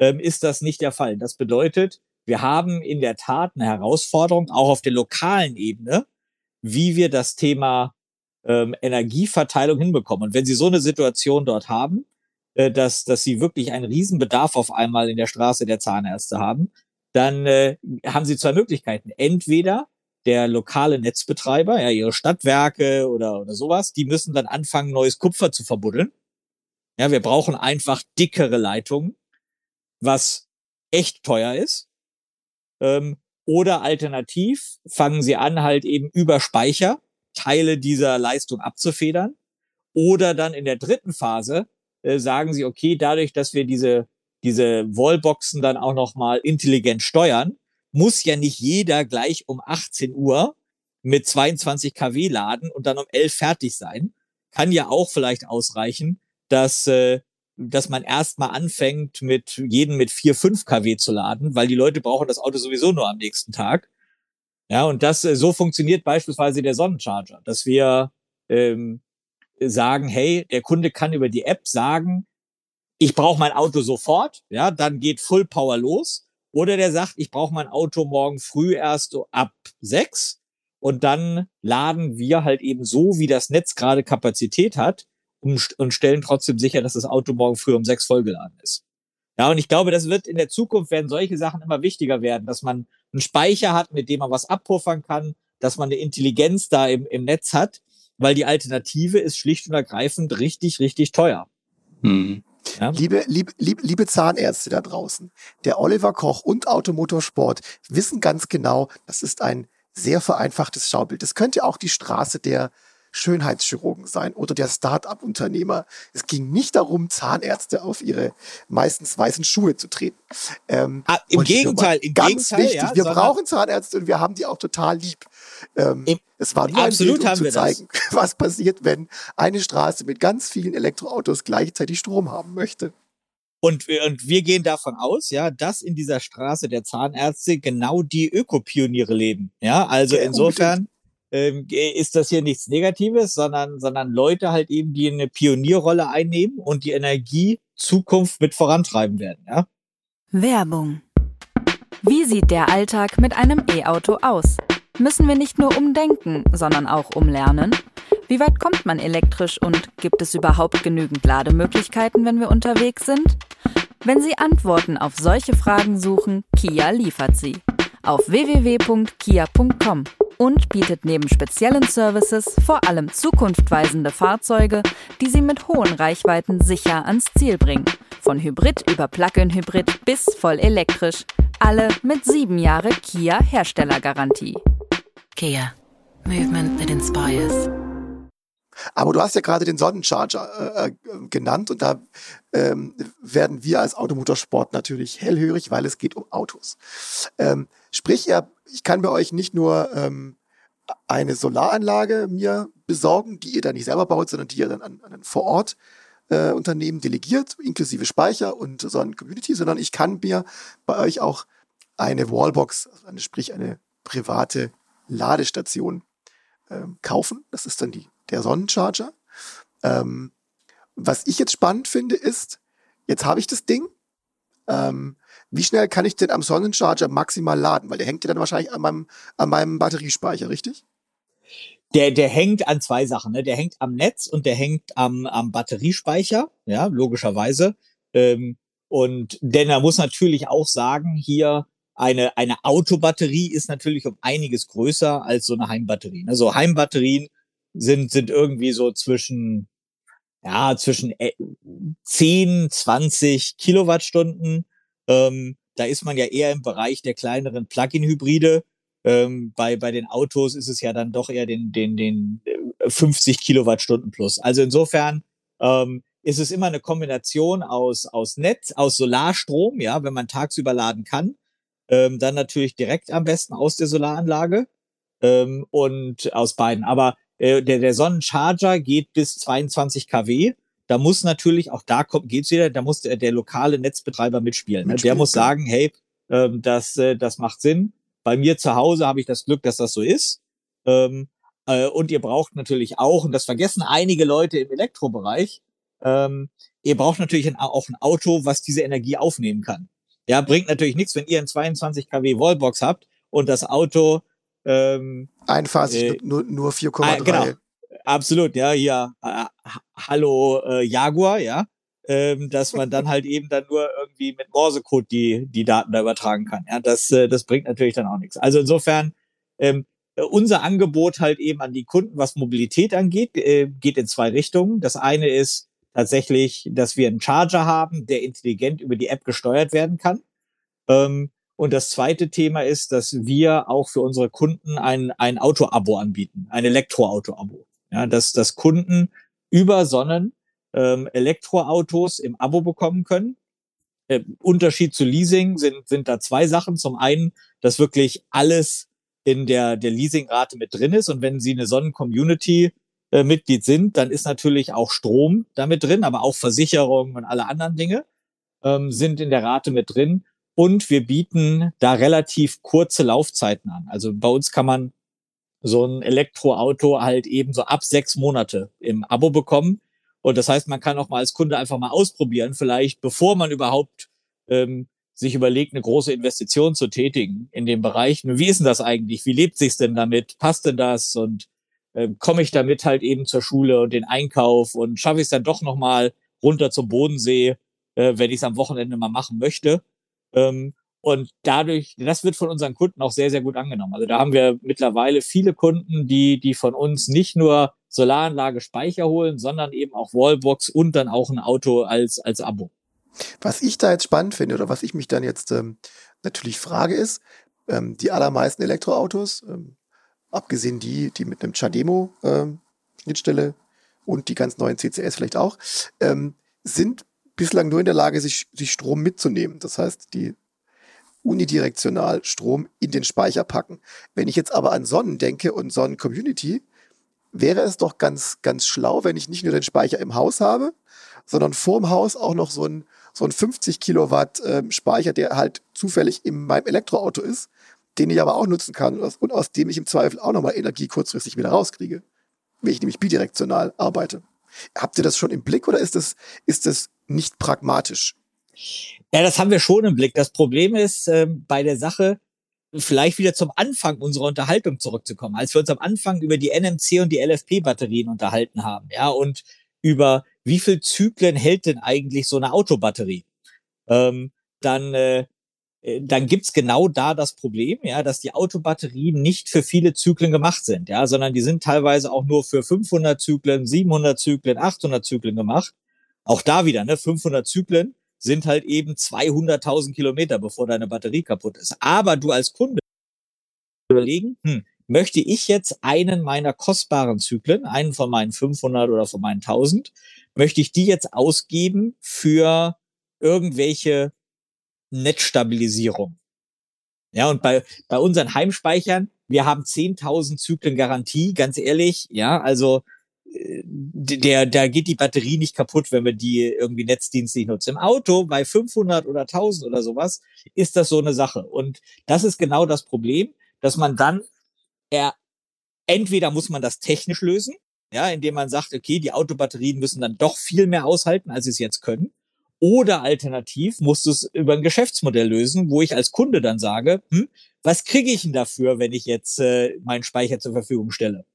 Speaker 4: ähm, ist das nicht der Fall. Das bedeutet, wir haben in der Tat eine Herausforderung, auch auf der lokalen Ebene, wie wir das Thema ähm, Energieverteilung hinbekommen. Und wenn Sie so eine Situation dort haben, äh, dass, dass Sie wirklich einen Riesenbedarf auf einmal in der Straße der Zahnärzte haben, dann äh, haben Sie zwei Möglichkeiten. Entweder der lokale Netzbetreiber, ja, ihre Stadtwerke oder, oder sowas, die müssen dann anfangen, neues Kupfer zu verbuddeln. Ja, wir brauchen einfach dickere Leitungen, was echt teuer ist. Ähm, oder alternativ fangen sie an, halt eben über Speicher Teile dieser Leistung abzufedern. Oder dann in der dritten Phase äh, sagen sie, okay, dadurch, dass wir diese, diese Wallboxen dann auch nochmal intelligent steuern, muss ja nicht jeder gleich um 18 Uhr mit 22 kW laden und dann um 11 fertig sein. Kann ja auch vielleicht ausreichen, dass äh, dass man erstmal anfängt, mit jeden mit 4, 5 kW zu laden, weil die Leute brauchen das Auto sowieso nur am nächsten Tag. Ja, und das äh, so funktioniert beispielsweise der Sonnencharger, dass wir ähm, sagen, hey, der Kunde kann über die App sagen, ich brauche mein Auto sofort, ja, dann geht Full Power los. Oder der sagt, ich brauche mein Auto morgen früh erst ab sechs und dann laden wir halt eben so, wie das Netz gerade Kapazität hat, und stellen trotzdem sicher, dass das Auto morgen früh um sechs vollgeladen ist. Ja, und ich glaube, das wird in der Zukunft werden solche Sachen immer wichtiger werden, dass man einen Speicher hat, mit dem man was abpuffern kann, dass man eine Intelligenz da im, im Netz hat, weil die Alternative ist schlicht und ergreifend richtig, richtig teuer.
Speaker 3: Hm. Ja? Liebe, liebe, liebe, liebe Zahnärzte da draußen, der Oliver Koch und Automotorsport wissen ganz genau, das ist ein sehr vereinfachtes Schaubild. Das könnte auch die Straße der Schönheitschirurgen sein oder der Start-up-Unternehmer. Es ging nicht darum, Zahnärzte auf ihre meistens weißen Schuhe zu treten.
Speaker 4: Ähm, ah, Im Gegenteil, im
Speaker 3: ganz
Speaker 4: Gegenteil,
Speaker 3: wichtig. Ja, wir brauchen Zahnärzte und wir haben die auch total lieb. Ähm, Im, es war nur
Speaker 4: absolut
Speaker 3: ein Bild,
Speaker 4: um zu zeigen,
Speaker 3: das. was passiert, wenn eine Straße mit ganz vielen Elektroautos gleichzeitig Strom haben möchte.
Speaker 4: Und, und wir gehen davon aus, ja, dass in dieser Straße der Zahnärzte genau die Ökopioniere leben. Ja, also ja, insofern ähm, ist das hier nichts Negatives, sondern, sondern Leute halt eben, die eine Pionierrolle einnehmen und die Energie Zukunft mit vorantreiben werden. Ja?
Speaker 1: Werbung. Wie sieht der Alltag mit einem E-Auto aus? Müssen wir nicht nur umdenken, sondern auch umlernen? Wie weit kommt man elektrisch und gibt es überhaupt genügend Lademöglichkeiten, wenn wir unterwegs sind? Wenn Sie Antworten auf solche Fragen suchen, Kia liefert sie. Auf www.kia.com und bietet neben speziellen Services vor allem zukunftweisende Fahrzeuge, die Sie mit hohen Reichweiten sicher ans Ziel bringen. Von Hybrid über Plug-in-Hybrid bis voll elektrisch. Alle mit sieben Jahre Kia Herstellergarantie.
Speaker 5: Kia. Movement that inspires.
Speaker 3: Aber du hast ja gerade den Sonnencharger äh, äh, genannt und da ähm, werden wir als Automotorsport natürlich hellhörig, weil es geht um Autos. Ähm, sprich, ja, ich kann bei euch nicht nur ähm, eine Solaranlage mir besorgen, die ihr dann nicht selber baut, sondern die ihr dann an, an ein Vorort äh, Unternehmen delegiert, inklusive Speicher und Sonnen-Community, sondern ich kann mir bei euch auch eine Wallbox, also sprich eine private Ladestation ähm, kaufen. Das ist dann die der Sonnencharger. Ähm, was ich jetzt spannend finde, ist, jetzt habe ich das Ding. Ähm, wie schnell kann ich denn am Sonnencharger maximal laden? Weil der hängt ja dann wahrscheinlich an meinem, an meinem Batteriespeicher, richtig?
Speaker 4: Der, der hängt an zwei Sachen. Ne? Der hängt am Netz und der hängt am, am Batteriespeicher, ja, logischerweise. Ähm, und denn er muss natürlich auch sagen, hier eine, eine Autobatterie ist natürlich um einiges größer als so eine Heimbatterie. Ne? Heimbatterien sind, sind irgendwie so zwischen, ja, zwischen 10, äh, 20 Kilowattstunden. Ähm, da ist man ja eher im Bereich der kleineren Plug-in-Hybride. Ähm, bei, bei den Autos ist es ja dann doch eher den, den, den 50 äh, Kilowattstunden plus. Also insofern ähm, ist es immer eine Kombination aus, aus Netz, aus Solarstrom, ja, wenn man tagsüber laden kann. Ähm, dann natürlich direkt am besten aus der Solaranlage ähm, und aus beiden. Aber äh, der, der Sonnencharger geht bis 22 kW. Da muss natürlich, auch da kommt, geht's wieder, da muss der, der lokale Netzbetreiber mitspielen. Ne? Der muss sagen, hey, ähm, das, äh, das macht Sinn. Bei mir zu Hause habe ich das Glück, dass das so ist. Ähm, äh, und ihr braucht natürlich auch, und das vergessen einige Leute im Elektrobereich, ähm, ihr braucht natürlich ein, auch ein Auto, was diese Energie aufnehmen kann. Ja, bringt natürlich nichts, wenn ihr ein 22 kW Wallbox habt und das Auto ähm,
Speaker 3: Einfassig äh, nur, nur 4,3. Äh, genau.
Speaker 4: Absolut, ja, hier, äh, hallo äh, Jaguar, ja. Ähm, dass man dann halt eben dann nur irgendwie mit Morsecode die, die Daten da übertragen kann. Ja, das, äh, das bringt natürlich dann auch nichts. Also insofern, ähm, unser Angebot halt eben an die Kunden, was Mobilität angeht, äh, geht in zwei Richtungen. Das eine ist tatsächlich, dass wir einen Charger haben, der intelligent über die App gesteuert werden kann. Ähm, und das zweite Thema ist, dass wir auch für unsere Kunden ein, ein Auto-Abo anbieten, ein Elektroauto-Abo. Ja, dass, dass Kunden über Sonnen ähm, Elektroautos im Abo bekommen können. Äh, Unterschied zu Leasing sind, sind da zwei Sachen. Zum einen, dass wirklich alles in der, der Leasingrate mit drin ist. Und wenn Sie eine Sonnen-Community äh, Mitglied sind, dann ist natürlich auch Strom damit drin, aber auch Versicherungen und alle anderen Dinge ähm, sind in der Rate mit drin. Und wir bieten da relativ kurze Laufzeiten an. Also bei uns kann man so ein Elektroauto halt eben so ab sechs Monate im Abo bekommen. Und das heißt, man kann auch mal als Kunde einfach mal ausprobieren, vielleicht bevor man überhaupt ähm, sich überlegt, eine große Investition zu tätigen in dem Bereich. Wie ist denn das eigentlich? Wie lebt sich's denn damit? Passt denn das? Und äh, komme ich damit halt eben zur Schule und den Einkauf und schaffe ich es dann doch noch mal runter zum Bodensee, äh, wenn ich es am Wochenende mal machen möchte? Ähm, und dadurch, das wird von unseren Kunden auch sehr, sehr gut angenommen. Also da haben wir mittlerweile viele Kunden, die, die von uns nicht nur Solaranlage Speicher holen, sondern eben auch Wallbox und dann auch ein Auto als, als Abo.
Speaker 3: Was ich da jetzt spannend finde oder was ich mich dann jetzt ähm, natürlich frage ist, ähm, die allermeisten Elektroautos, ähm, abgesehen die, die mit einem Chademo ähm, Schnittstelle und die ganz neuen CCS vielleicht auch, ähm, sind bislang nur in der Lage, sich, sich Strom mitzunehmen. Das heißt, die unidirektional Strom in den Speicher packen. Wenn ich jetzt aber an Sonnen denke und Sonnen-Community, wäre es doch ganz, ganz schlau, wenn ich nicht nur den Speicher im Haus habe, sondern vorm Haus auch noch so ein, so ein 50 Kilowatt äh, Speicher, der halt zufällig in meinem Elektroauto ist, den ich aber auch nutzen kann und aus, und aus dem ich im Zweifel auch nochmal Energie kurzfristig wieder rauskriege, wenn ich nämlich bidirektional arbeite. Habt ihr das schon im Blick oder ist das, ist das nicht pragmatisch?
Speaker 4: Ja, das haben wir schon im Blick. Das Problem ist äh, bei der Sache, vielleicht wieder zum Anfang unserer Unterhaltung zurückzukommen, als wir uns am Anfang über die NMC und die LFP-Batterien unterhalten haben, ja, und über wie viel Zyklen hält denn eigentlich so eine Autobatterie? Ähm, dann äh, äh, dann gibt's genau da das Problem, ja, dass die Autobatterien nicht für viele Zyklen gemacht sind, ja, sondern die sind teilweise auch nur für 500 Zyklen, 700 Zyklen, 800 Zyklen gemacht. Auch da wieder, ne, 500 Zyklen sind halt eben 200.000 Kilometer, bevor deine Batterie kaputt ist. Aber du als Kunde überlegen, hm, möchte ich jetzt einen meiner kostbaren Zyklen, einen von meinen 500 oder von meinen 1000, möchte ich die jetzt ausgeben für irgendwelche Netzstabilisierung. Ja, und bei, bei unseren Heimspeichern, wir haben 10.000 Zyklen Garantie, ganz ehrlich, ja, also der, da geht die Batterie nicht kaputt, wenn wir die irgendwie netzdienstlich nutzen. Im Auto bei 500 oder 1000 oder sowas ist das so eine Sache. Und das ist genau das Problem, dass man dann, er, entweder muss man das technisch lösen, ja, indem man sagt, okay, die Autobatterien müssen dann doch viel mehr aushalten, als sie es jetzt können. Oder alternativ musst du es über ein Geschäftsmodell lösen, wo ich als Kunde dann sage, hm, was kriege ich denn dafür, wenn ich jetzt äh, meinen Speicher zur Verfügung stelle?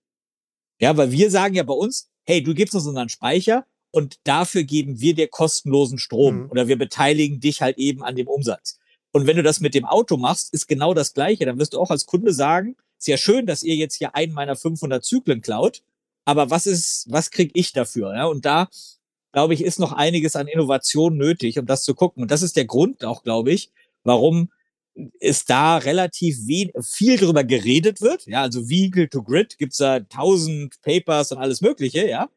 Speaker 4: Ja, weil wir sagen ja bei uns, hey, du gibst uns unseren Speicher und dafür geben wir dir kostenlosen Strom mhm. oder wir beteiligen dich halt eben an dem Umsatz. Und wenn du das mit dem Auto machst, ist genau das Gleiche. Dann wirst du auch als Kunde sagen, ist ja schön, dass ihr jetzt hier einen meiner 500 Zyklen klaut, aber was ist, was krieg ich dafür? Ja, und da glaube ich, ist noch einiges an Innovation nötig, um das zu gucken. Und das ist der Grund auch, glaube ich, warum es da relativ viel drüber geredet wird. Ja, also Vehicle to Grid gibt's da tausend Papers und alles Mögliche, ja.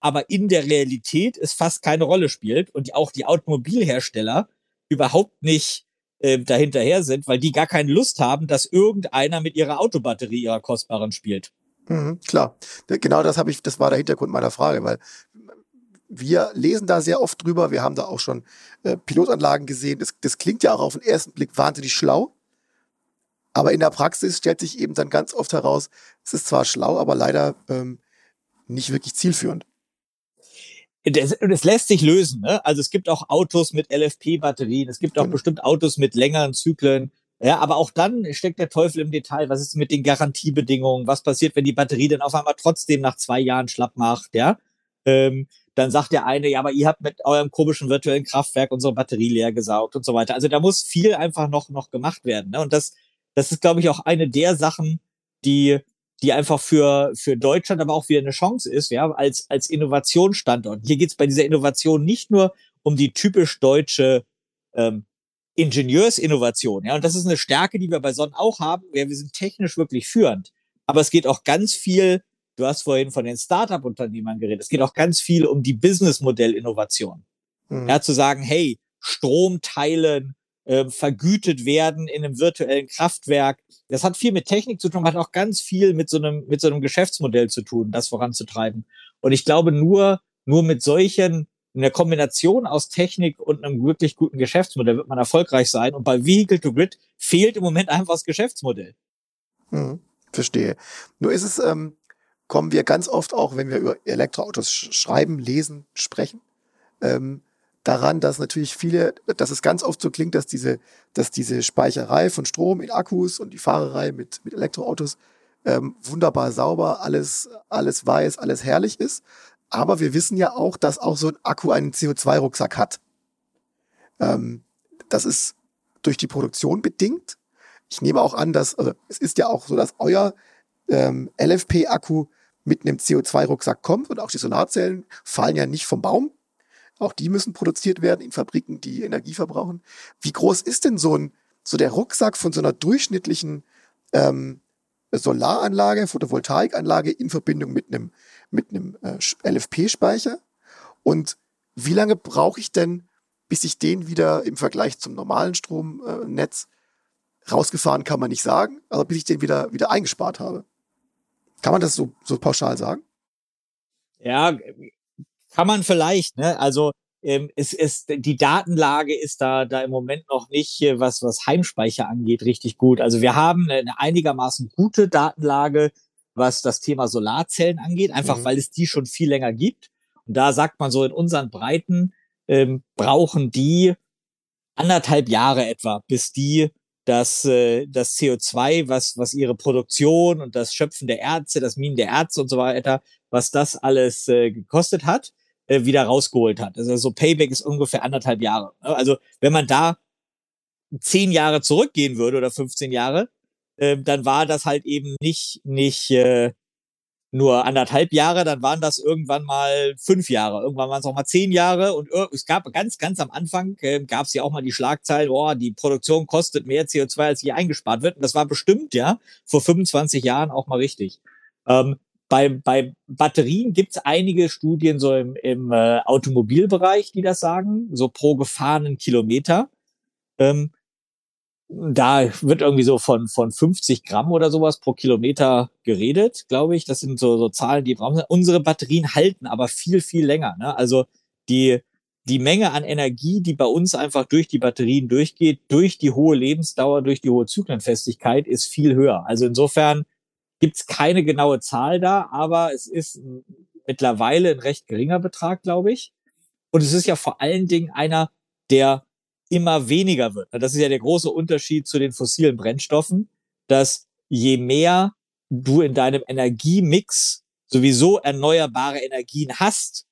Speaker 4: Aber in der Realität es fast keine Rolle spielt und auch die Automobilhersteller überhaupt nicht äh, dahinterher sind, weil die gar keine Lust haben, dass irgendeiner mit ihrer Autobatterie ihrer kostbaren spielt.
Speaker 3: Mhm, klar, genau das habe ich, das war der Hintergrund meiner Frage, weil wir lesen da sehr oft drüber. Wir haben da auch schon äh, Pilotanlagen gesehen. Das, das klingt ja auch auf den ersten Blick wahnsinnig schlau. Aber in der Praxis stellt sich eben dann ganz oft heraus, es ist zwar schlau, aber leider ähm, nicht wirklich zielführend.
Speaker 4: Es lässt sich lösen. Ne? Also es gibt auch Autos mit LFP-Batterien. Es gibt auch genau. bestimmt Autos mit längeren Zyklen. Ja, aber auch dann steckt der Teufel im Detail. Was ist mit den Garantiebedingungen? Was passiert, wenn die Batterie dann auf einmal trotzdem nach zwei Jahren schlapp macht? Ja, ähm, dann sagt der eine, ja, aber ihr habt mit eurem komischen virtuellen Kraftwerk unsere Batterie leer gesaugt und so weiter. Also da muss viel einfach noch, noch gemacht werden. Ne? Und das, das ist, glaube ich, auch eine der Sachen, die, die einfach für, für Deutschland aber auch wieder eine Chance ist, ja, als, als Innovationsstandort. Hier geht es bei dieser Innovation nicht nur um die typisch deutsche ähm, Ingenieursinnovation, ja, und das ist eine Stärke, die wir bei Sonnen auch haben. Ja, wir sind technisch wirklich führend. Aber es geht auch ganz viel Du hast vorhin von den Startup-Unternehmern geredet. Es geht auch ganz viel um die Businessmodell-Innovation. Mhm. Ja, zu sagen, hey, Strom teilen, äh, vergütet werden in einem virtuellen Kraftwerk. Das hat viel mit Technik zu tun, hat auch ganz viel mit so einem, mit so einem Geschäftsmodell zu tun, das voranzutreiben. Und ich glaube, nur, nur mit solchen, in der Kombination aus Technik und einem wirklich guten Geschäftsmodell wird man erfolgreich sein. Und bei Vehicle to Grid fehlt im Moment einfach das Geschäftsmodell.
Speaker 3: Hm, verstehe. Nur ist es, ähm, kommen wir ganz oft auch, wenn wir über Elektroautos schreiben, lesen, sprechen, ähm, daran, dass natürlich viele, dass es ganz oft so klingt, dass diese, dass diese Speicherei von Strom in Akkus und die Fahrerei mit, mit Elektroautos ähm, wunderbar sauber, alles, alles weiß, alles herrlich ist. Aber wir wissen ja auch, dass auch so ein Akku einen CO2-Rucksack hat. Ähm, das ist durch die Produktion bedingt. Ich nehme auch an, dass, also es ist ja auch so, dass euer ähm, LFP-Akku mit einem CO2-Rucksack kommt und auch die Solarzellen fallen ja nicht vom Baum. Auch die müssen produziert werden in Fabriken, die Energie verbrauchen. Wie groß ist denn so ein so der Rucksack von so einer durchschnittlichen ähm, Solaranlage, Photovoltaikanlage in Verbindung mit einem mit einem äh, LFP-Speicher? Und wie lange brauche ich denn, bis ich den wieder im Vergleich zum normalen Stromnetz rausgefahren kann man nicht sagen, aber bis ich den wieder, wieder eingespart habe. Kann man das so, so pauschal sagen?
Speaker 4: Ja, kann man vielleicht, ne? Also ähm, es ist die Datenlage ist da da im Moment noch nicht was was Heimspeicher angeht richtig gut. Also wir haben eine einigermaßen gute Datenlage, was das Thema Solarzellen angeht, einfach mhm. weil es die schon viel länger gibt. Und da sagt man so in unseren Breiten ähm, brauchen die anderthalb Jahre etwa, bis die das, äh, das CO2, was, was ihre Produktion und das Schöpfen der Erze, das Minen der Erze und so weiter, was das alles äh, gekostet hat, äh, wieder rausgeholt hat. Also so Payback ist ungefähr anderthalb Jahre. Also wenn man da zehn Jahre zurückgehen würde oder 15 Jahre, äh, dann war das halt eben nicht, nicht äh, nur anderthalb Jahre, dann waren das irgendwann mal fünf Jahre, irgendwann waren es auch mal zehn Jahre und es gab ganz, ganz am Anfang äh, gab es ja auch mal die Schlagzeilen, boah, die Produktion kostet mehr CO2, als hier eingespart wird. Und das war bestimmt, ja, vor 25 Jahren auch mal richtig. Ähm, bei, bei Batterien gibt es einige Studien so im, im äh, Automobilbereich, die das sagen, so pro gefahrenen Kilometer. Ähm, da wird irgendwie so von, von 50 Gramm oder sowas pro Kilometer geredet, glaube ich. Das sind so, so Zahlen, die brauchen. Unsere Batterien halten aber viel, viel länger. Ne? Also die, die Menge an Energie, die bei uns einfach durch die Batterien durchgeht, durch die hohe Lebensdauer, durch die hohe Zyklenfestigkeit, ist viel höher. Also insofern gibt's keine genaue Zahl da, aber es ist mittlerweile ein recht geringer Betrag, glaube ich. Und es ist ja vor allen Dingen einer, der immer weniger wird. Das ist ja der große Unterschied zu den fossilen Brennstoffen, dass je mehr du in deinem Energiemix sowieso erneuerbare Energien hast,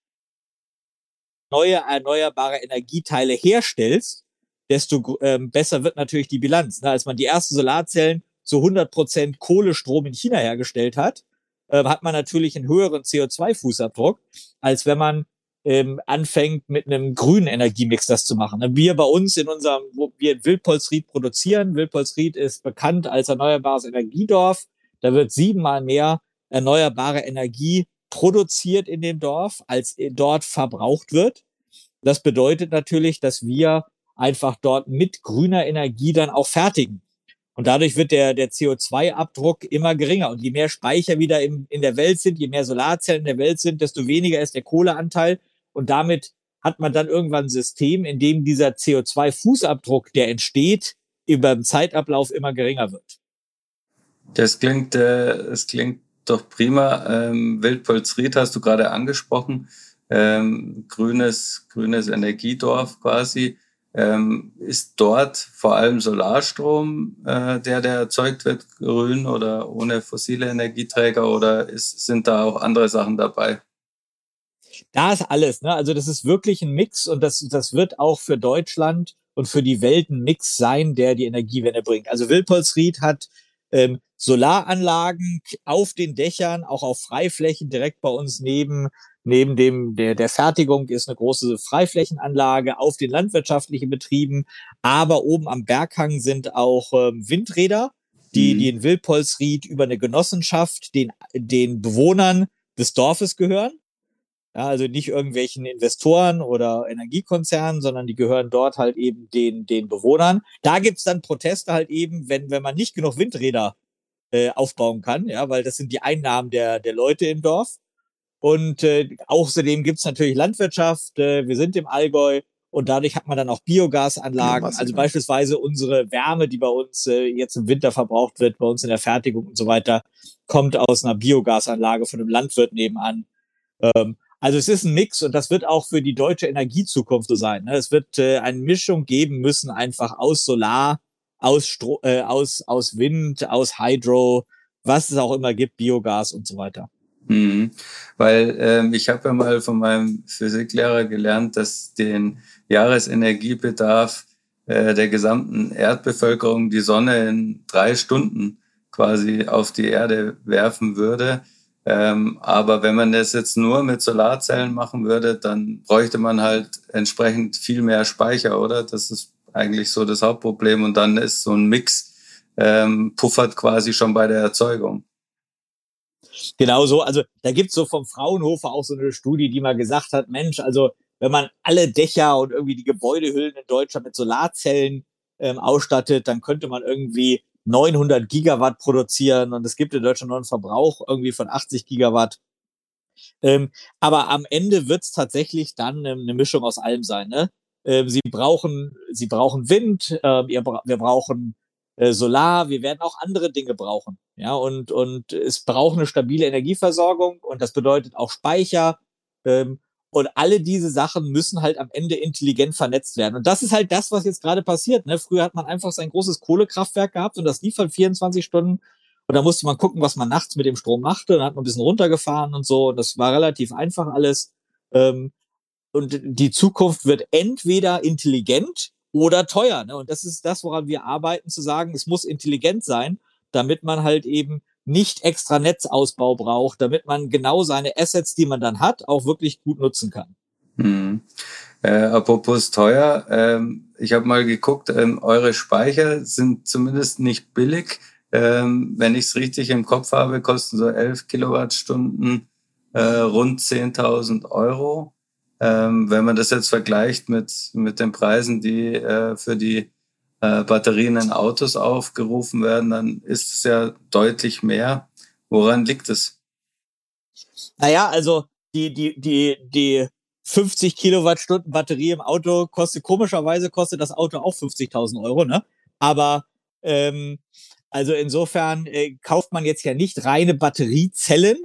Speaker 4: neue erneuerbare Energieteile herstellst, desto ähm, besser wird natürlich die Bilanz. Ne? Als man die ersten Solarzellen zu 100 Prozent Kohlestrom in China hergestellt hat, äh, hat man natürlich einen höheren CO2-Fußabdruck, als wenn man ähm, anfängt, mit einem grünen Energiemix das zu machen. Wir bei uns in unserem, wo wir in Wildpolsried produzieren, Wildpolsried ist bekannt als erneuerbares Energiedorf. Da wird siebenmal mehr erneuerbare Energie produziert in dem Dorf, als dort verbraucht wird. Das bedeutet natürlich, dass wir einfach dort mit grüner Energie dann auch fertigen. Und dadurch wird der, der CO2-Abdruck immer geringer. Und je mehr Speicher wieder in, in der Welt sind, je mehr Solarzellen in der Welt sind, desto weniger ist der Kohleanteil und damit hat man dann irgendwann ein System, in dem dieser CO2-Fußabdruck, der entsteht, über den Zeitablauf immer geringer wird.
Speaker 2: Das klingt, äh, das klingt doch prima. Ähm, Wildpolsried hast du gerade angesprochen. Ähm, grünes, grünes Energiedorf quasi. Ähm, ist dort vor allem Solarstrom, äh, der, der erzeugt wird, grün oder ohne fossile Energieträger oder ist, sind da auch andere Sachen dabei?
Speaker 4: Da ist alles. Ne? Also das ist wirklich ein Mix und das, das wird auch für Deutschland und für die Welt ein Mix sein, der die Energiewende bringt. Also Wilpolsried hat ähm, Solaranlagen auf den Dächern, auch auf Freiflächen direkt bei uns neben neben dem der der Fertigung ist eine große Freiflächenanlage auf den landwirtschaftlichen Betrieben, aber oben am Berghang sind auch ähm, Windräder, die mhm. die in Wilpolsried über eine Genossenschaft den den Bewohnern des Dorfes gehören. Ja, also nicht irgendwelchen Investoren oder Energiekonzernen, sondern die gehören dort halt eben den, den Bewohnern. Da gibt's dann Proteste halt eben, wenn, wenn man nicht genug Windräder äh, aufbauen kann, ja, weil das sind die Einnahmen der, der Leute im Dorf. Und äh, außerdem gibt's natürlich Landwirtschaft. Äh, wir sind im Allgäu und dadurch hat man dann auch Biogasanlagen. Ja, also beispielsweise unsere Wärme, die bei uns äh, jetzt im Winter verbraucht wird, bei uns in der Fertigung und so weiter, kommt aus einer Biogasanlage von einem Landwirt nebenan. Ähm, also es ist ein Mix und das wird auch für die deutsche Energiezukunft so sein. Ne? Es wird äh, eine Mischung geben müssen, einfach aus Solar, aus, Stro äh, aus, aus Wind, aus Hydro, was es auch immer gibt, Biogas und so weiter.
Speaker 2: Mhm. Weil ähm, ich habe ja mal von meinem Physiklehrer gelernt, dass den Jahresenergiebedarf äh, der gesamten Erdbevölkerung die Sonne in drei Stunden quasi auf die Erde werfen würde. Ähm, aber wenn man das jetzt nur mit Solarzellen machen würde, dann bräuchte man halt entsprechend viel mehr Speicher, oder? Das ist eigentlich so das Hauptproblem. Und dann ist so ein Mix ähm, puffert quasi schon bei der Erzeugung.
Speaker 4: Genau so. Also da gibt's so vom Fraunhofer auch so eine Studie, die mal gesagt hat, Mensch, also wenn man alle Dächer und irgendwie die Gebäudehüllen in Deutschland mit Solarzellen ähm, ausstattet, dann könnte man irgendwie 900 Gigawatt produzieren und es gibt in Deutschland noch einen Verbrauch irgendwie von 80 Gigawatt. Ähm, aber am Ende wird es tatsächlich dann eine Mischung aus allem sein. Ne? Ähm, sie brauchen, sie brauchen Wind, äh, wir brauchen äh, Solar, wir werden auch andere Dinge brauchen. Ja, und, und es braucht eine stabile Energieversorgung und das bedeutet auch Speicher. Ähm, und alle diese Sachen müssen halt am Ende intelligent vernetzt werden. Und das ist halt das, was jetzt gerade passiert. Ne? Früher hat man einfach sein großes Kohlekraftwerk gehabt und das lief halt 24 Stunden. Und da musste man gucken, was man nachts mit dem Strom machte. Dann hat man ein bisschen runtergefahren und so. Und das war relativ einfach alles. Ähm, und die Zukunft wird entweder intelligent oder teuer. Ne? Und das ist das, woran wir arbeiten, zu sagen, es muss intelligent sein, damit man halt eben nicht extra Netzausbau braucht, damit man genau seine Assets, die man dann hat, auch wirklich gut nutzen kann.
Speaker 2: Hm. Äh, apropos teuer, ähm, ich habe mal geguckt, ähm, eure Speicher sind zumindest nicht billig. Ähm, wenn ich es richtig im Kopf habe, kosten so 11 Kilowattstunden äh, rund 10.000 Euro. Ähm, wenn man das jetzt vergleicht mit, mit den Preisen, die äh, für die äh, Batterien in Autos aufgerufen werden, dann ist es ja deutlich mehr. Woran liegt es?
Speaker 4: Naja, also die, die, die, die 50 Kilowattstunden Batterie im Auto kostet, komischerweise kostet das Auto auch 50.000 Euro, ne? Aber ähm, also insofern äh, kauft man jetzt ja nicht reine Batteriezellen,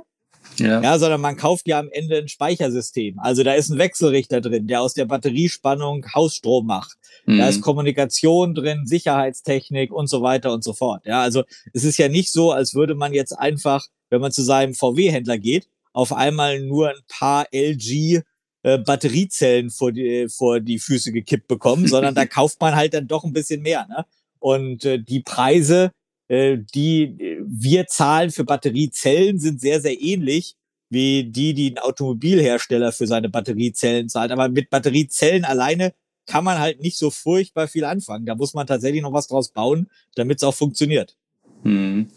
Speaker 4: ja. ja, sondern man kauft ja am Ende ein Speichersystem. Also da ist ein Wechselrichter drin, der aus der Batteriespannung Hausstrom macht. Mhm. Da ist Kommunikation drin, Sicherheitstechnik und so weiter und so fort. Ja, also es ist ja nicht so, als würde man jetzt einfach, wenn man zu seinem VW-Händler geht, auf einmal nur ein paar LG äh, Batteriezellen vor die, vor die Füße gekippt bekommen, sondern da kauft man halt dann doch ein bisschen mehr. Ne? Und äh, die Preise, äh, die wir zahlen für Batteriezellen, sind sehr, sehr ähnlich wie die, die ein Automobilhersteller für seine Batteriezellen zahlt. Aber mit Batteriezellen alleine kann man halt nicht so furchtbar viel anfangen. Da muss man tatsächlich noch was draus bauen, damit es auch funktioniert.
Speaker 2: Hm.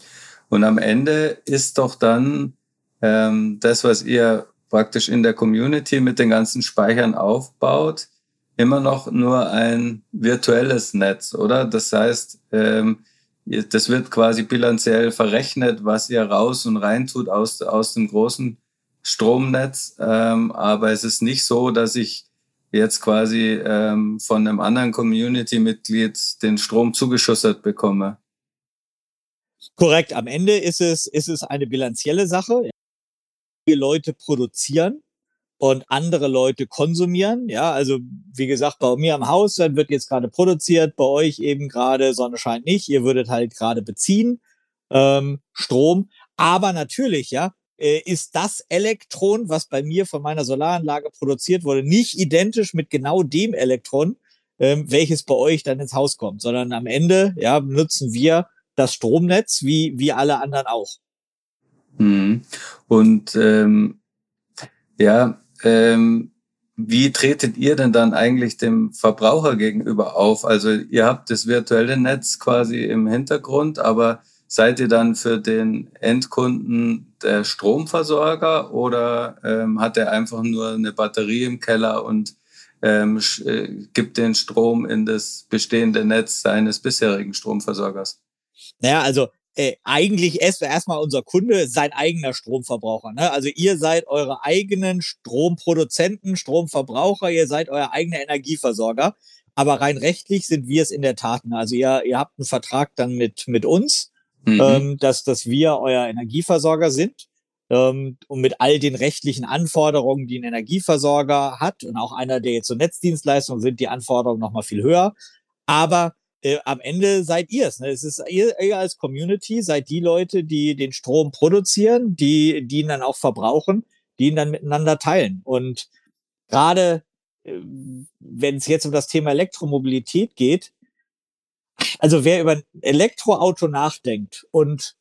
Speaker 2: Und am Ende ist doch dann ähm, das, was ihr praktisch in der Community mit den ganzen Speichern aufbaut, immer noch nur ein virtuelles Netz, oder? Das heißt, ähm, das wird quasi bilanziell verrechnet, was ihr raus und rein tut aus, aus dem großen Stromnetz. Ähm, aber es ist nicht so, dass ich jetzt quasi ähm, von einem anderen Community-Mitglied den Strom zugeschüttet bekomme.
Speaker 4: Korrekt. Am Ende ist es, ist es eine bilanzielle Sache. Leute produzieren und andere Leute konsumieren. Ja, also wie gesagt, bei mir am Haus, dann wird jetzt gerade produziert, bei euch eben gerade Sonne scheint nicht, ihr würdet halt gerade beziehen ähm, Strom. Aber natürlich, ja, äh, ist das Elektron, was bei mir von meiner Solaranlage produziert wurde, nicht identisch mit genau dem Elektron, ähm, welches bei euch dann ins Haus kommt, sondern am Ende ja nutzen wir das Stromnetz wie wie alle anderen auch.
Speaker 2: Mhm. Und ähm, ja, ähm, wie tretet ihr denn dann eigentlich dem Verbraucher gegenüber auf? Also ihr habt das virtuelle Netz quasi im Hintergrund, aber seid ihr dann für den Endkunden der Stromversorger oder ähm, hat er einfach nur eine Batterie im Keller und ähm, äh, gibt den Strom in das bestehende Netz seines bisherigen Stromversorgers?
Speaker 4: Naja, also äh, eigentlich ist erstmal unser Kunde sein eigener Stromverbraucher. Ne? Also ihr seid eure eigenen Stromproduzenten, Stromverbraucher, ihr seid euer eigener Energieversorger. Aber rein rechtlich sind wir es in der Tat. Ne? Also ihr, ihr habt einen Vertrag dann mit, mit uns, mhm. ähm, dass, dass wir euer Energieversorger sind. Ähm, und mit all den rechtlichen Anforderungen, die ein Energieversorger hat und auch einer, der jetzt so Netzdienstleistungen sind, die Anforderungen nochmal viel höher. Aber äh, am Ende seid ihr es. Ne? Es ist ihr, ihr als Community seid die Leute, die den Strom produzieren, die, die ihn dann auch verbrauchen, die ihn dann miteinander teilen. Und gerade äh, wenn es jetzt um das Thema Elektromobilität geht, also wer über ein Elektroauto nachdenkt und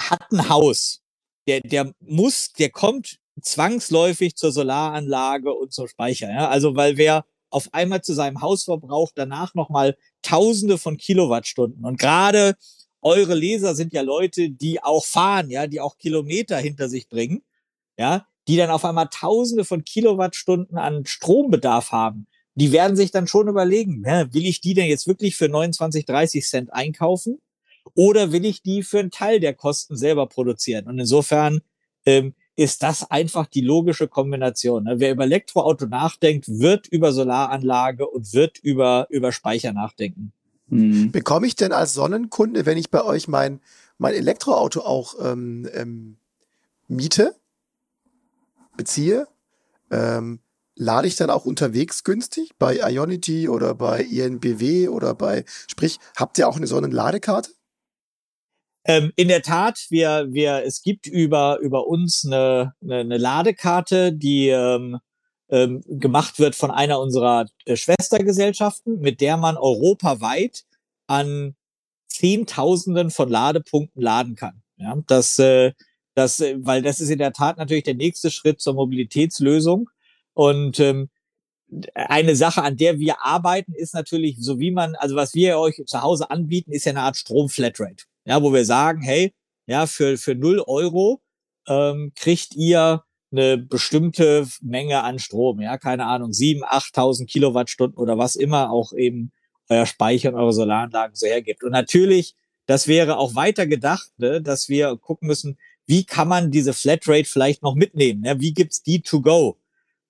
Speaker 4: hat ein Haus, der, der muss, der kommt zwangsläufig zur Solaranlage und zum Speicher. Ja? Also weil wer auf einmal zu seinem Hausverbrauch danach nochmal Tausende von Kilowattstunden. Und gerade eure Leser sind ja Leute, die auch fahren, ja, die auch Kilometer hinter sich bringen, ja, die dann auf einmal Tausende von Kilowattstunden an Strombedarf haben. die werden sich dann schon überlegen, ja, will ich die denn jetzt wirklich für 29, 30 Cent einkaufen oder will ich die für einen Teil der Kosten selber produzieren? Und insofern ähm, ist das einfach die logische Kombination. Ne? Wer über Elektroauto nachdenkt, wird über Solaranlage und wird über, über Speicher nachdenken.
Speaker 3: Mhm. Bekomme ich denn als Sonnenkunde, wenn ich bei euch mein, mein Elektroauto auch ähm, ähm, miete, beziehe, ähm, lade ich dann auch unterwegs günstig bei Ionity oder bei INBW oder bei, sprich, habt ihr auch eine Sonnenladekarte?
Speaker 4: Ähm, in der Tat, wir, wir, es gibt über, über uns eine, eine, eine Ladekarte, die ähm, ähm, gemacht wird von einer unserer äh, Schwestergesellschaften, mit der man europaweit an Zehntausenden von Ladepunkten laden kann. Ja, das, äh, das, äh, weil das ist in der Tat natürlich der nächste Schritt zur Mobilitätslösung. Und ähm, eine Sache, an der wir arbeiten, ist natürlich, so wie man, also was wir euch zu Hause anbieten, ist ja eine Art Stromflatrate ja, wo wir sagen, hey, ja, für, für null Euro ähm, kriegt ihr eine bestimmte Menge an Strom, ja, keine Ahnung, sieben, achttausend Kilowattstunden oder was immer auch eben euer Speicher und eure Solaranlagen so hergibt. Und natürlich, das wäre auch weiter gedacht, ne, dass wir gucken müssen, wie kann man diese Flatrate vielleicht noch mitnehmen? Ja, wie gibt's die to go?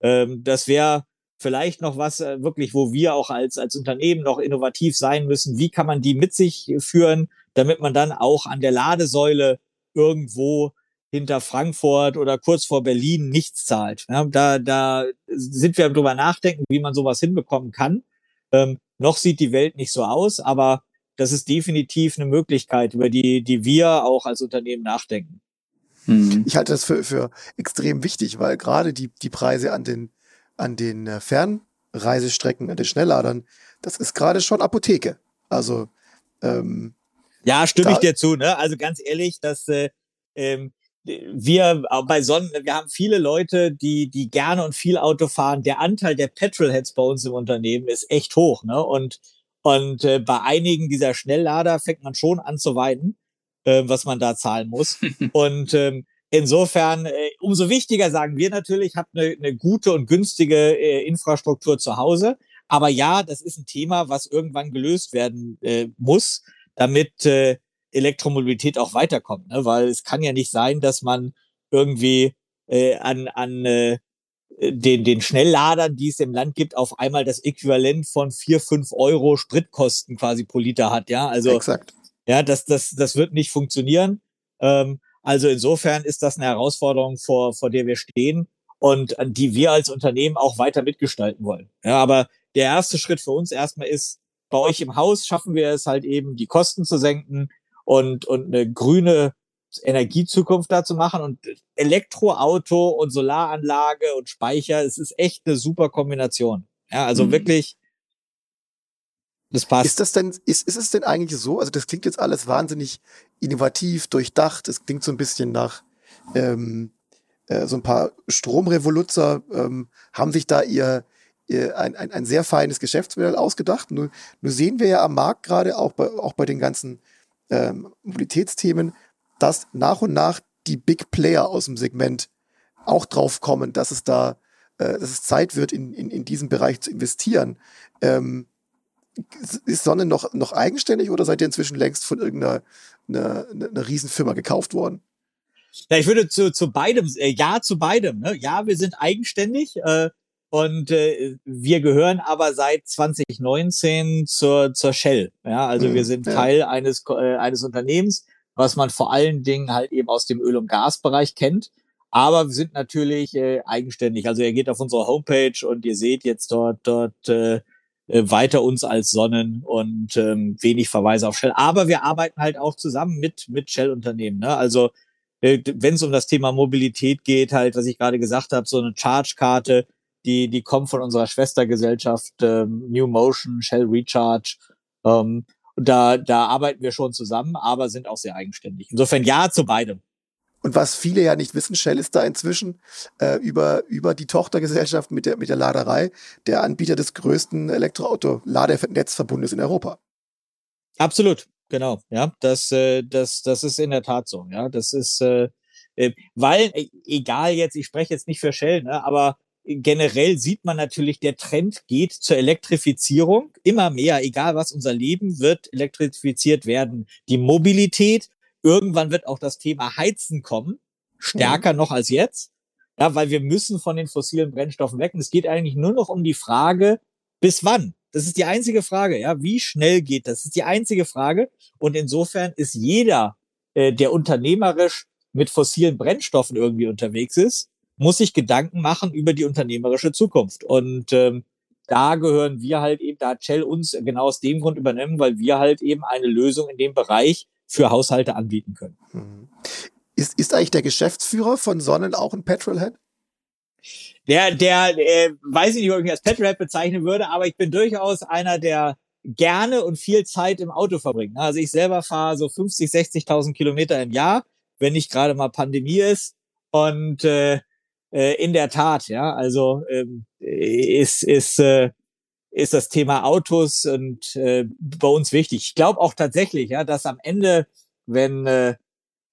Speaker 4: Ähm, das wäre vielleicht noch was äh, wirklich, wo wir auch als, als Unternehmen noch innovativ sein müssen. Wie kann man die mit sich führen? Damit man dann auch an der Ladesäule irgendwo hinter Frankfurt oder kurz vor Berlin nichts zahlt. Ja, da, da sind wir drüber nachdenken, wie man sowas hinbekommen kann. Ähm, noch sieht die Welt nicht so aus, aber das ist definitiv eine Möglichkeit, über die, die wir auch als Unternehmen nachdenken.
Speaker 3: Hm. Ich halte das für, für extrem wichtig, weil gerade die, die Preise an den, an den äh, Fernreisestrecken, an den Schnellladern, das ist gerade schon Apotheke. Also ähm,
Speaker 4: ja, stimme ich dir zu. Ne? Also ganz ehrlich, dass äh, ähm, wir bei Sonnen, wir haben viele Leute, die die gerne und viel Auto fahren. Der Anteil der Petrolheads bei uns im Unternehmen ist echt hoch. Ne? Und und äh, bei einigen dieser Schnelllader fängt man schon an zu weinen, äh, was man da zahlen muss. und ähm, insofern, äh, umso wichtiger sagen wir natürlich, habt eine, eine gute und günstige äh, Infrastruktur zu Hause. Aber ja, das ist ein Thema, was irgendwann gelöst werden äh, muss damit äh, Elektromobilität auch weiterkommt. Ne? Weil es kann ja nicht sein, dass man irgendwie äh, an, an äh, den, den Schnellladern, die es im Land gibt, auf einmal das Äquivalent von vier fünf Euro Spritkosten quasi pro Liter hat. Ja, also
Speaker 3: Exakt.
Speaker 4: ja, das, das, das wird nicht funktionieren. Ähm, also insofern ist das eine Herausforderung, vor, vor der wir stehen und die wir als Unternehmen auch weiter mitgestalten wollen. Ja, aber der erste Schritt für uns erstmal ist, bei euch im Haus schaffen wir es halt eben, die Kosten zu senken und, und eine grüne Energiezukunft da zu machen und Elektroauto und Solaranlage und Speicher, es ist echt eine super Kombination. Ja, also mhm. wirklich,
Speaker 3: das passt. Ist das denn, ist, ist es denn eigentlich so? Also das klingt jetzt alles wahnsinnig innovativ, durchdacht. Es klingt so ein bisschen nach ähm, äh, so ein paar Stromrevoluzer ähm, haben sich da ihr ein, ein, ein sehr feines Geschäftsmodell ausgedacht. Nur, nur sehen wir ja am Markt gerade auch bei, auch bei den ganzen ähm, Mobilitätsthemen, dass nach und nach die Big Player aus dem Segment auch drauf kommen, dass es da, äh, dass es Zeit wird, in, in, in diesen Bereich zu investieren. Ähm, ist Sonne noch, noch eigenständig oder seid ihr inzwischen längst von irgendeiner eine, eine Riesenfirma gekauft worden?
Speaker 4: Ja, ich würde zu, zu beidem, äh, ja, zu beidem. Ne? Ja, wir sind eigenständig. Äh, und äh, wir gehören aber seit 2019 zur, zur Shell. Ja, also mhm, wir sind ja. Teil eines, äh, eines Unternehmens, was man vor allen Dingen halt eben aus dem Öl- und Gasbereich kennt. Aber wir sind natürlich äh, eigenständig. Also ihr geht auf unsere Homepage und ihr seht jetzt dort, dort äh, äh weiter uns als Sonnen und ähm, wenig Verweise auf Shell. Aber wir arbeiten halt auch zusammen mit, mit Shell-Unternehmen. Ne? Also äh, wenn es um das Thema Mobilität geht, halt, was ich gerade gesagt habe, so eine Charge-Karte, die, die kommen von unserer Schwestergesellschaft ähm, New Motion, Shell Recharge. Ähm, da, da arbeiten wir schon zusammen, aber sind auch sehr eigenständig. Insofern ja zu beidem.
Speaker 3: Und was viele ja nicht wissen, Shell ist da inzwischen äh, über, über die Tochtergesellschaft mit der, mit der Laderei der Anbieter des größten Elektroauto-Ladenetzverbundes in Europa.
Speaker 4: Absolut, genau. Ja, das, äh, das, das ist in der Tat so. Ja, das ist, äh, äh weil, äh, egal jetzt, ich spreche jetzt nicht für Shell, ne, aber generell sieht man natürlich, der Trend geht zur Elektrifizierung. Immer mehr, egal was unser Leben wird elektrifiziert werden. Die Mobilität, irgendwann wird auch das Thema Heizen kommen, stärker mhm. noch als jetzt. Ja, weil wir müssen von den fossilen Brennstoffen weg. Und es geht eigentlich nur noch um die Frage, bis wann? Das ist die einzige Frage, ja. Wie schnell geht das? Das ist die einzige Frage. Und insofern ist jeder, äh, der unternehmerisch mit fossilen Brennstoffen irgendwie unterwegs ist, muss sich Gedanken machen über die unternehmerische Zukunft. Und ähm, da gehören wir halt eben, da hat Shell uns genau aus dem Grund übernehmen, weil wir halt eben eine Lösung in dem Bereich für Haushalte anbieten können. Mhm.
Speaker 3: Ist, ist eigentlich der Geschäftsführer von Sonnen auch ein Petrolhead?
Speaker 4: Der, der, äh, weiß ich nicht, ob ich mich als Petrolhead bezeichnen würde, aber ich bin durchaus einer, der gerne und viel Zeit im Auto verbringt. Also ich selber fahre so 50, 60.000 Kilometer im Jahr, wenn nicht gerade mal Pandemie ist. Und äh, äh, in der Tat, ja, also ähm, ist, ist, äh, ist das Thema Autos und äh, bei uns wichtig. Ich glaube auch tatsächlich, ja, dass am Ende, wenn äh,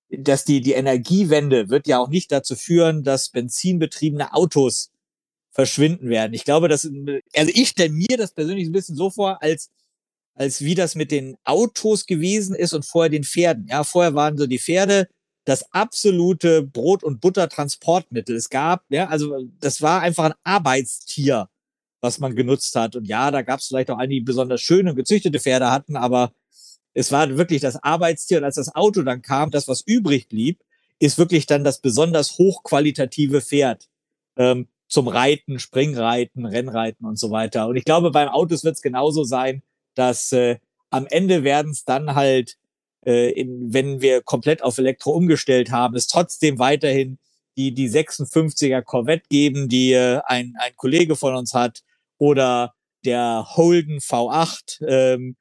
Speaker 4: dass die, die Energiewende wird ja auch nicht dazu führen, dass benzinbetriebene Autos verschwinden werden. Ich glaube, dass, also ich stelle mir das persönlich ein bisschen so vor, als, als wie das mit den Autos gewesen ist und vorher den Pferden. Ja, vorher waren so die Pferde das absolute Brot- und Buttertransportmittel. Es gab, ja, also das war einfach ein Arbeitstier, was man genutzt hat. Und ja, da gab es vielleicht auch einige, die besonders schöne und gezüchtete Pferde hatten, aber es war wirklich das Arbeitstier. Und als das Auto dann kam, das, was übrig blieb, ist wirklich dann das besonders hochqualitative Pferd. Ähm, zum Reiten, Springreiten, Rennreiten und so weiter. Und ich glaube, beim Autos wird es genauso sein, dass äh, am Ende werden es dann halt äh, in, wenn wir komplett auf Elektro umgestellt haben, es trotzdem weiterhin die, die 56er Corvette geben, die äh, ein, ein Kollege von uns hat, oder der Holden V8, ähm,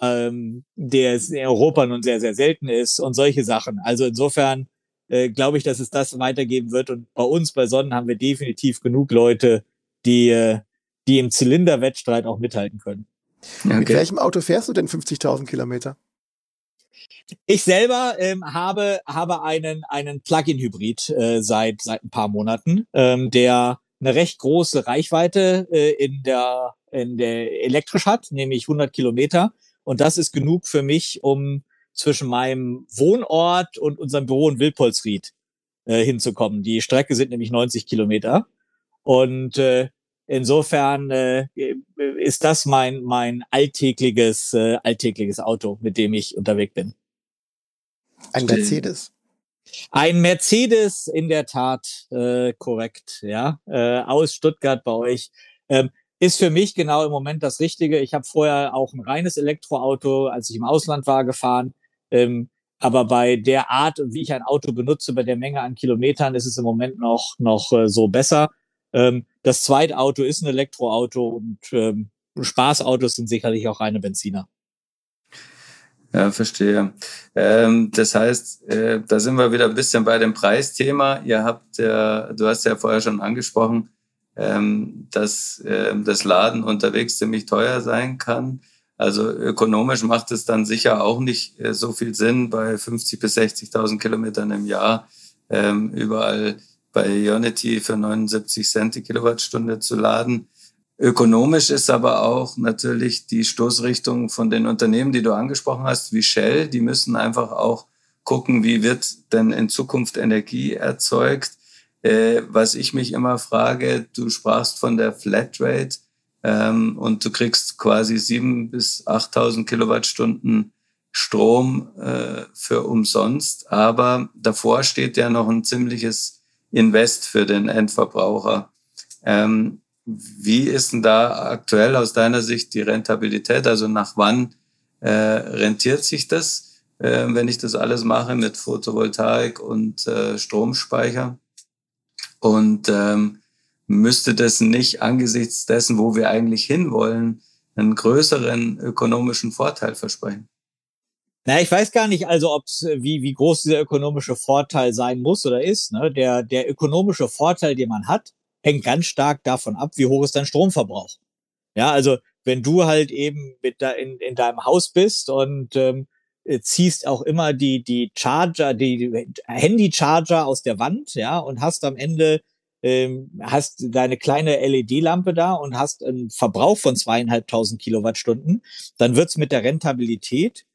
Speaker 4: ähm, der in Europa nun sehr, sehr selten ist und solche Sachen. Also insofern äh, glaube ich, dass es das weitergeben wird. Und bei uns bei Sonnen haben wir definitiv genug Leute, die, äh, die im Zylinderwettstreit auch mithalten können.
Speaker 3: Okay. Mit welchem Auto fährst du denn 50.000 Kilometer?
Speaker 4: Ich selber ähm, habe, habe einen, einen Plug-in-Hybrid äh, seit, seit ein paar Monaten, ähm, der eine recht große Reichweite äh, in der, in der elektrisch hat, nämlich 100 Kilometer. Und das ist genug für mich, um zwischen meinem Wohnort und unserem Büro in Wildpolsried äh, hinzukommen. Die Strecke sind nämlich 90 Kilometer. Und äh, insofern äh, ist das mein, mein alltägliches, äh, alltägliches Auto, mit dem ich unterwegs bin.
Speaker 3: Ein Mercedes.
Speaker 4: Ein Mercedes, in der Tat, äh, korrekt, ja, äh, aus Stuttgart bei euch. Ähm, ist für mich genau im Moment das Richtige. Ich habe vorher auch ein reines Elektroauto, als ich im Ausland war, gefahren. Ähm, aber bei der Art, wie ich ein Auto benutze, bei der Menge an Kilometern, ist es im Moment noch, noch äh, so besser. Ähm, das zweite Auto ist ein Elektroauto und ähm, Spaßautos sind sicherlich auch reine Benziner.
Speaker 2: Ja, verstehe. Ähm, das heißt, äh, da sind wir wieder ein bisschen bei dem Preisthema. Ihr habt ja, du hast ja vorher schon angesprochen, ähm, dass äh, das Laden unterwegs ziemlich teuer sein kann. Also ökonomisch macht es dann sicher auch nicht äh, so viel Sinn, bei 50 bis 60.000 Kilometern im Jahr ähm, überall bei Unity für 79 Cent die Kilowattstunde zu laden. Ökonomisch ist aber auch natürlich die Stoßrichtung von den Unternehmen, die du angesprochen hast, wie Shell. Die müssen einfach auch gucken, wie wird denn in Zukunft Energie erzeugt. Äh, was ich mich immer frage, du sprachst von der Flatrate ähm, und du kriegst quasi sieben bis 8.000 Kilowattstunden Strom äh, für umsonst. Aber davor steht ja noch ein ziemliches Invest für den Endverbraucher. Ähm, wie ist denn da aktuell aus deiner Sicht die Rentabilität? Also nach wann äh, rentiert sich das, äh, wenn ich das alles mache mit Photovoltaik und äh, Stromspeicher? Und ähm, müsste das nicht angesichts dessen, wo wir eigentlich hinwollen, einen größeren ökonomischen Vorteil versprechen?
Speaker 4: Na, ich weiß gar nicht, also ob's wie wie groß dieser ökonomische Vorteil sein muss oder ist. Ne? Der der ökonomische Vorteil, den man hat, hängt ganz stark davon ab, wie hoch ist dein Stromverbrauch. Ja, also wenn du halt eben mit da in, in deinem Haus bist und ähm, äh, ziehst auch immer die die Charger, die Handy-Charger aus der Wand, ja, und hast am Ende ähm, hast deine kleine LED-Lampe da und hast einen Verbrauch von zweieinhalbtausend Kilowattstunden, dann wird's mit der Rentabilität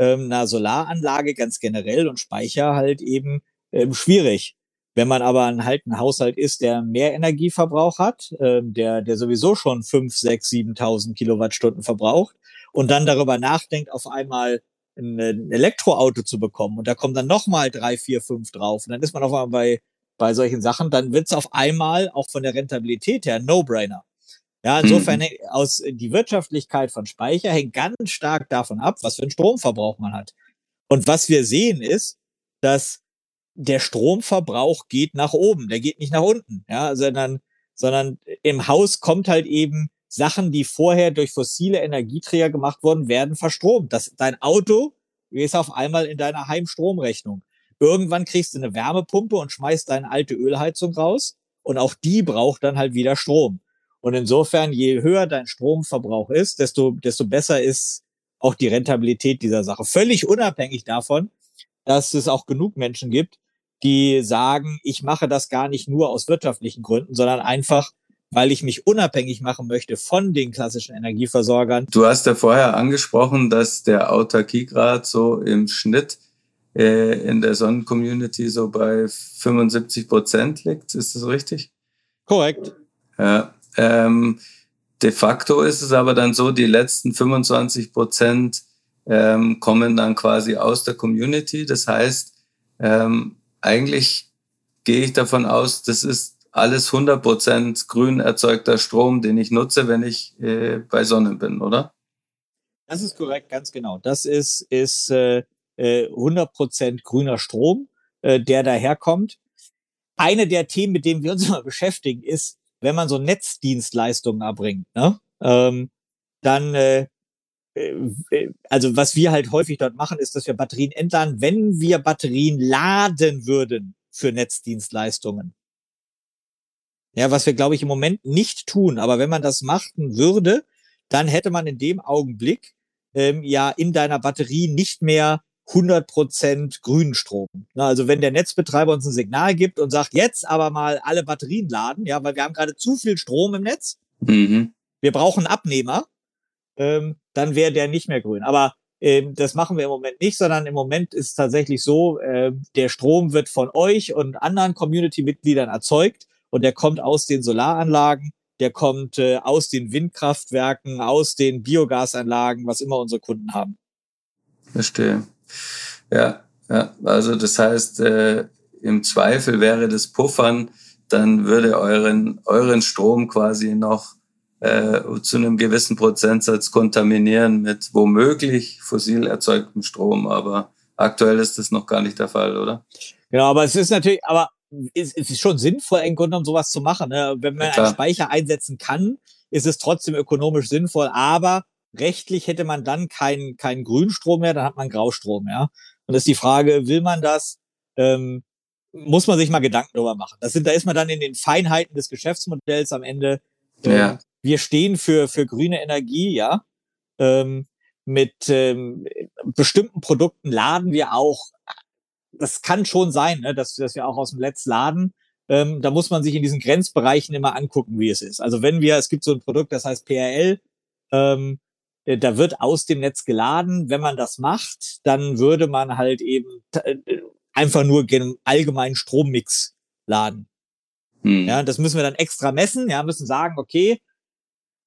Speaker 4: ähm, einer Solaranlage ganz generell und Speicher halt eben ähm, schwierig. Wenn man aber ein, halt ein Haushalt ist, der mehr Energieverbrauch hat, ähm, der, der sowieso schon fünf, sechs, siebentausend Kilowattstunden verbraucht und dann darüber nachdenkt, auf einmal ein, ein Elektroauto zu bekommen und da kommen dann nochmal drei, vier, fünf drauf und dann ist man auf einmal bei, bei solchen Sachen, dann wird's auf einmal auch von der Rentabilität her No-Brainer. Ja, insofern mhm. aus die Wirtschaftlichkeit von Speicher hängt ganz stark davon ab, was für einen Stromverbrauch man hat. Und was wir sehen ist, dass der Stromverbrauch geht nach oben, der geht nicht nach unten, ja, sondern, sondern im Haus kommt halt eben Sachen, die vorher durch fossile Energieträger gemacht wurden, werden verstromt. Das, dein Auto ist auf einmal in deiner Heimstromrechnung. Irgendwann kriegst du eine Wärmepumpe und schmeißt deine alte Ölheizung raus und auch die braucht dann halt wieder Strom. Und insofern, je höher dein Stromverbrauch ist, desto, desto besser ist auch die Rentabilität dieser Sache. Völlig unabhängig davon, dass es auch genug Menschen gibt, die sagen, ich mache das gar nicht nur aus wirtschaftlichen Gründen, sondern einfach, weil ich mich unabhängig machen möchte von den klassischen Energieversorgern.
Speaker 2: Du hast ja vorher angesprochen, dass der Autarkiegrad so im Schnitt äh, in der Sonnencommunity so bei 75 Prozent liegt. Ist das richtig?
Speaker 4: Korrekt.
Speaker 2: Ja. Ähm, de facto ist es aber dann so, die letzten 25 Prozent ähm, kommen dann quasi aus der Community. Das heißt, ähm, eigentlich gehe ich davon aus, das ist alles 100% grün erzeugter Strom, den ich nutze, wenn ich äh, bei Sonne bin, oder?
Speaker 4: Das ist korrekt, ganz genau. Das ist, ist äh, 100% äh, grüner Strom, äh, der daherkommt. Eine der Themen, mit denen wir uns immer beschäftigen, ist, wenn man so Netzdienstleistungen erbringt, ne? ähm, dann äh, äh, also was wir halt häufig dort machen, ist, dass wir Batterien entladen, wenn wir Batterien laden würden für Netzdienstleistungen. Ja, was wir, glaube ich, im Moment nicht tun. Aber wenn man das machen würde, dann hätte man in dem Augenblick ähm, ja in deiner Batterie nicht mehr 100% grünen Strom. Na, also wenn der Netzbetreiber uns ein Signal gibt und sagt, jetzt aber mal alle Batterien laden, ja, weil wir haben gerade zu viel Strom im Netz. Mhm. Wir brauchen Abnehmer ähm, dann wäre der nicht mehr grün. Aber ähm, das machen wir im Moment nicht, sondern im Moment ist es tatsächlich so, äh, der Strom wird von euch und anderen Community-Mitgliedern erzeugt und der kommt aus den Solaranlagen, der kommt äh, aus den Windkraftwerken, aus den Biogasanlagen, was immer unsere Kunden haben.
Speaker 2: Verstehe. Ja, ja. also das heißt, äh, im Zweifel wäre das Puffern, dann würde euren, euren Strom quasi noch äh, zu einem gewissen Prozentsatz kontaminieren mit womöglich fossil erzeugtem Strom. Aber aktuell ist das noch gar nicht der Fall, oder?
Speaker 4: Genau, aber es ist natürlich, aber es ist schon sinnvoll, im Grunde genommen sowas zu machen. Ne? Wenn man ja, einen Speicher einsetzen kann, ist es trotzdem ökonomisch sinnvoll, aber rechtlich hätte man dann keinen keinen Grünstrom mehr, dann hat man Graustrom, ja. Und das ist die Frage, will man das? Ähm, muss man sich mal Gedanken darüber machen. Das sind, da ist man dann in den Feinheiten des Geschäftsmodells am Ende.
Speaker 2: Ja.
Speaker 4: Ähm, wir stehen für, für grüne Energie, ja. Ähm, mit ähm, bestimmten Produkten laden wir auch. Das kann schon sein, ne, dass, dass wir auch aus dem Netz laden. Ähm, da muss man sich in diesen Grenzbereichen immer angucken, wie es ist. Also wenn wir, es gibt so ein Produkt, das heißt PRL, ähm, äh, da wird aus dem Netz geladen. Wenn man das macht, dann würde man halt eben äh, einfach nur den allgemeinen Strommix laden. Hm. Ja, das müssen wir dann extra messen. Ja, müssen sagen, okay,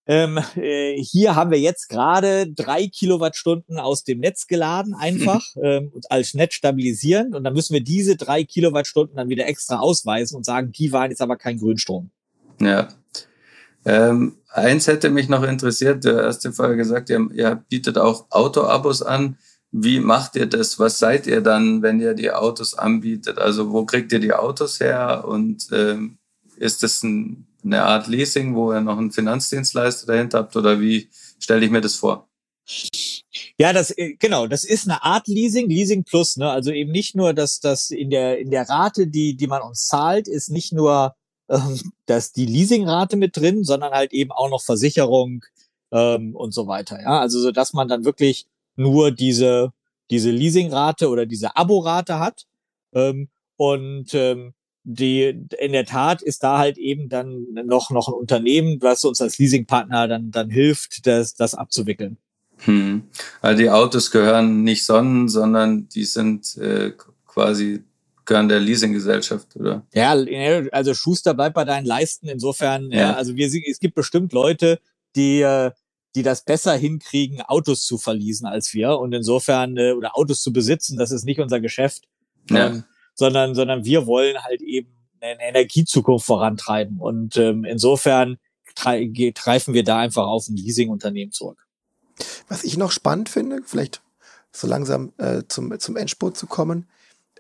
Speaker 4: ähm, äh, hier haben wir jetzt gerade drei Kilowattstunden aus dem Netz geladen, einfach ähm, als Netz stabilisierend. Und dann müssen wir diese drei Kilowattstunden dann wieder extra ausweisen und sagen, die waren jetzt aber kein Grünstrom.
Speaker 2: Ja. Ähm, eins hätte mich noch interessiert, du hast ja vorher gesagt, ihr, ihr bietet auch Autoabos an. Wie macht ihr das? Was seid ihr dann, wenn ihr die Autos anbietet? Also wo kriegt ihr die Autos her? Und ähm, ist das ein eine Art Leasing, wo ihr noch einen Finanzdienstleister dahinter habt oder wie stelle ich mir das vor?
Speaker 4: Ja, das äh, genau, das ist eine Art Leasing, Leasing Plus, ne? Also eben nicht nur, dass das in der in der Rate, die die man uns zahlt, ist nicht nur ähm, dass die Leasingrate mit drin, sondern halt eben auch noch Versicherung ähm, und so weiter. Ja, also so, dass man dann wirklich nur diese diese Leasingrate oder diese Aborate hat ähm, und ähm, die in der Tat ist da halt eben dann noch noch ein Unternehmen, was uns als Leasingpartner dann dann hilft, das das abzuwickeln.
Speaker 2: Hm. Also die Autos gehören nicht Sonnen, sondern die sind äh, quasi gehören der Leasinggesellschaft, oder?
Speaker 4: Ja, also Schuster bleibt bei deinen Leisten. Insofern, ja, ja also wir, es gibt bestimmt Leute, die äh, die das besser hinkriegen, Autos zu verließen als wir. Und insofern, äh, oder Autos zu besitzen, das ist nicht unser Geschäft. Ja. Ähm, sondern, sondern wir wollen halt eben eine Energiezukunft vorantreiben. Und ähm, insofern greifen wir da einfach auf ein Leasingunternehmen zurück.
Speaker 3: Was ich noch spannend finde, vielleicht so langsam äh, zum, zum Endspurt zu kommen,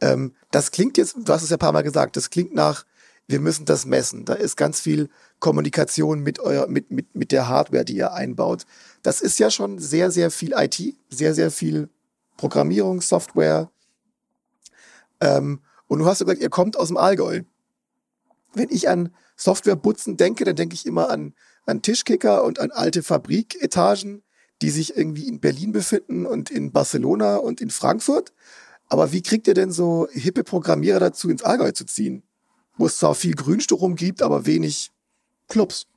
Speaker 3: ähm, das klingt jetzt, du hast es ja ein paar Mal gesagt, das klingt nach, wir müssen das messen. Da ist ganz viel Kommunikation mit, euer, mit, mit, mit der Hardware, die ihr einbaut. Das ist ja schon sehr, sehr viel IT, sehr, sehr viel Programmierung, Software, ähm, und du hast gesagt, ihr kommt aus dem Allgäu. Wenn ich an Softwarebutzen denke, dann denke ich immer an, an Tischkicker und an alte Fabriketagen, die sich irgendwie in Berlin befinden und in Barcelona und in Frankfurt. Aber wie kriegt ihr denn so hippe Programmierer dazu, ins Allgäu zu ziehen? Wo es zwar viel Grünstrom gibt, aber wenig Clubs.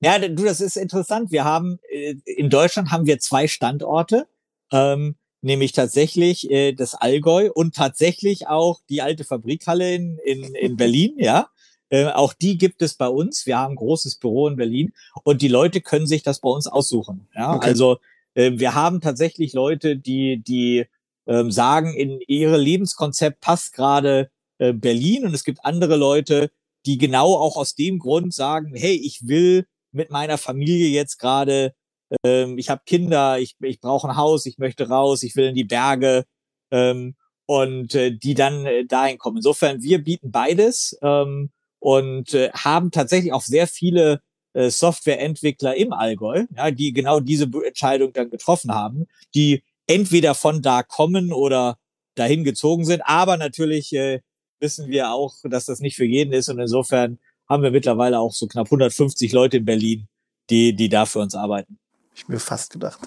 Speaker 4: Ja, du, das ist interessant. Wir haben, äh, in Deutschland haben wir zwei Standorte. Ähm, nämlich tatsächlich äh, das Allgäu und tatsächlich auch die alte Fabrikhalle in, in, in Berlin, ja. Äh, auch die gibt es bei uns. Wir haben ein großes Büro in Berlin und die Leute können sich das bei uns aussuchen. Ja, okay. also äh, wir haben tatsächlich Leute, die die ähm, sagen, in ihre Lebenskonzept passt gerade äh, Berlin und es gibt andere Leute, die genau auch aus dem Grund sagen, hey, ich will mit meiner Familie jetzt gerade ähm, ich habe Kinder, ich, ich brauche ein Haus, ich möchte raus, ich will in die Berge ähm, und äh, die dann äh, dahin kommen. Insofern, wir bieten beides ähm, und äh, haben tatsächlich auch sehr viele äh, Softwareentwickler im Allgäu, ja, die genau diese Entscheidung dann getroffen haben, die entweder von da kommen oder dahin gezogen sind, aber natürlich äh, wissen wir auch, dass das nicht für jeden ist und insofern haben wir mittlerweile auch so knapp 150 Leute in Berlin, die, die da für uns arbeiten
Speaker 3: ich mir fast gedacht.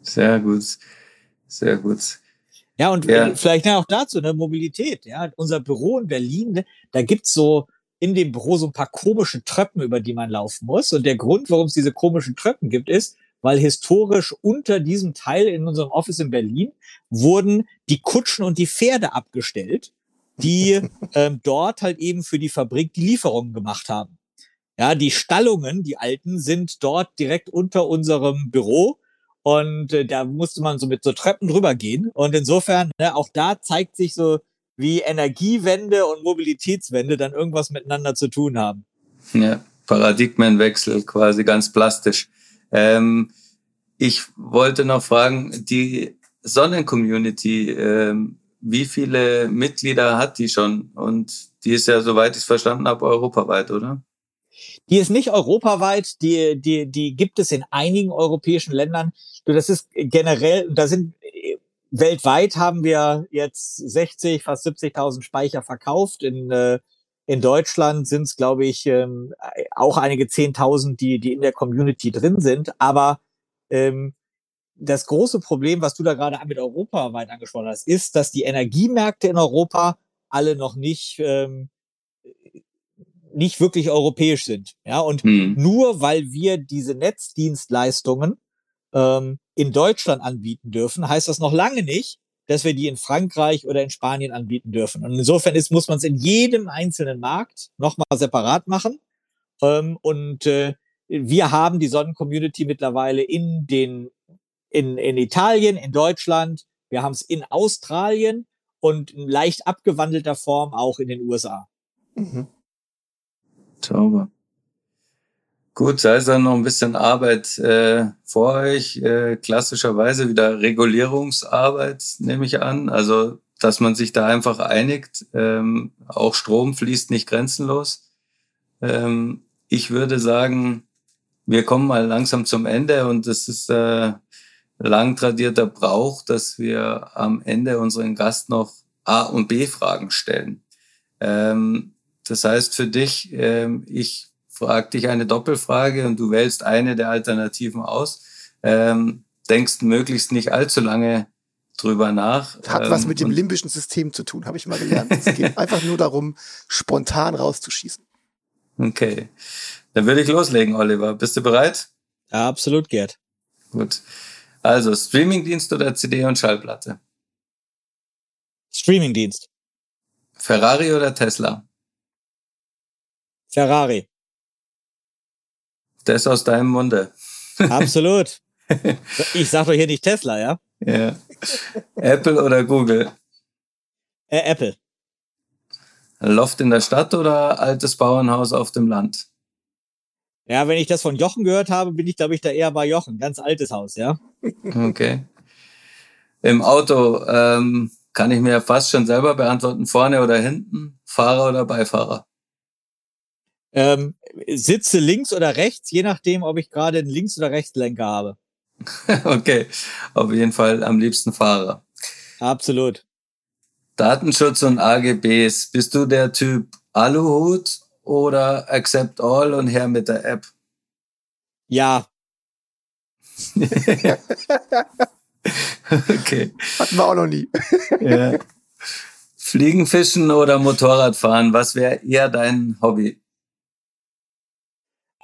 Speaker 2: Sehr gut. Sehr gut.
Speaker 4: Ja, und ja. vielleicht auch dazu, ne, Mobilität. Ja, unser Büro in Berlin, ne, da gibt's so in dem Büro so ein paar komische Treppen, über die man laufen muss. Und der Grund, warum es diese komischen Treppen gibt, ist, weil historisch unter diesem Teil in unserem Office in Berlin wurden die Kutschen und die Pferde abgestellt, die ähm, dort halt eben für die Fabrik die Lieferungen gemacht haben. Ja, die Stallungen, die alten, sind dort direkt unter unserem Büro. Und äh, da musste man so mit so Treppen drüber gehen. Und insofern, ne, auch da zeigt sich so, wie Energiewende und Mobilitätswende dann irgendwas miteinander zu tun haben.
Speaker 2: Ja, Paradigmenwechsel quasi ganz plastisch. Ähm, ich wollte noch fragen, die Sonnencommunity, ähm, wie viele Mitglieder hat die schon? Und die ist ja, soweit ich es verstanden habe, europaweit, oder?
Speaker 4: Die ist nicht europaweit, die, die, die gibt es in einigen europäischen Ländern. Das ist generell, da sind weltweit haben wir jetzt 60, fast 70.000 Speicher verkauft. In, äh, in Deutschland sind es, glaube ich, ähm, auch einige 10.000, die, die in der Community drin sind. Aber ähm, das große Problem, was du da gerade mit europaweit angesprochen hast, ist, dass die Energiemärkte in Europa alle noch nicht ähm, nicht wirklich europäisch sind. Ja, und hm. nur weil wir diese Netzdienstleistungen ähm, in Deutschland anbieten dürfen, heißt das noch lange nicht, dass wir die in Frankreich oder in Spanien anbieten dürfen. Und insofern ist, muss man es in jedem einzelnen Markt nochmal separat machen. Ähm, und äh, wir haben die Sonnen-Community mittlerweile in den in, in Italien, in Deutschland, wir haben es in Australien und in leicht abgewandelter Form auch in den USA. Mhm.
Speaker 2: Sauber. Gut, da ist dann noch ein bisschen Arbeit äh, vor euch. Äh, klassischerweise wieder Regulierungsarbeit, nehme ich an. Also, dass man sich da einfach einigt. Ähm, auch Strom fließt nicht grenzenlos. Ähm, ich würde sagen, wir kommen mal langsam zum Ende und es ist äh, lang tradierter Brauch, dass wir am Ende unseren Gast noch A und B Fragen stellen. Ähm, das heißt für dich, ähm, ich frage dich eine Doppelfrage und du wählst eine der Alternativen aus. Ähm, denkst möglichst nicht allzu lange drüber nach.
Speaker 3: Hat was mit dem limbischen System zu tun, habe ich mal gelernt. Es geht einfach nur darum, spontan rauszuschießen.
Speaker 2: Okay. Dann würde ich loslegen, Oliver. Bist du bereit?
Speaker 4: Ja, absolut, Gerd.
Speaker 2: Gut. Also, Streamingdienst oder CD und Schallplatte?
Speaker 4: Streamingdienst.
Speaker 2: Ferrari oder Tesla?
Speaker 4: Ferrari.
Speaker 2: Das aus deinem Munde.
Speaker 4: Absolut. Ich sag doch hier nicht Tesla, ja?
Speaker 2: Ja. Apple oder Google?
Speaker 4: Äh, Apple.
Speaker 2: Loft in der Stadt oder altes Bauernhaus auf dem Land?
Speaker 4: Ja, wenn ich das von Jochen gehört habe, bin ich, glaube ich, da eher bei Jochen. Ganz altes Haus, ja?
Speaker 2: Okay. Im Auto ähm, kann ich mir fast schon selber beantworten, vorne oder hinten, Fahrer oder Beifahrer?
Speaker 4: Ähm, sitze links oder rechts, je nachdem, ob ich gerade einen Links- oder Rechtslenker habe.
Speaker 2: okay, auf jeden Fall am liebsten Fahrer.
Speaker 4: Absolut.
Speaker 2: Datenschutz und AGBs. Bist du der Typ Aluhut oder Accept All und her mit der App?
Speaker 4: Ja.
Speaker 2: okay.
Speaker 3: Hatten wir auch noch nie.
Speaker 2: ja. Fliegen, Fischen oder Motorradfahren? Was wäre eher dein Hobby?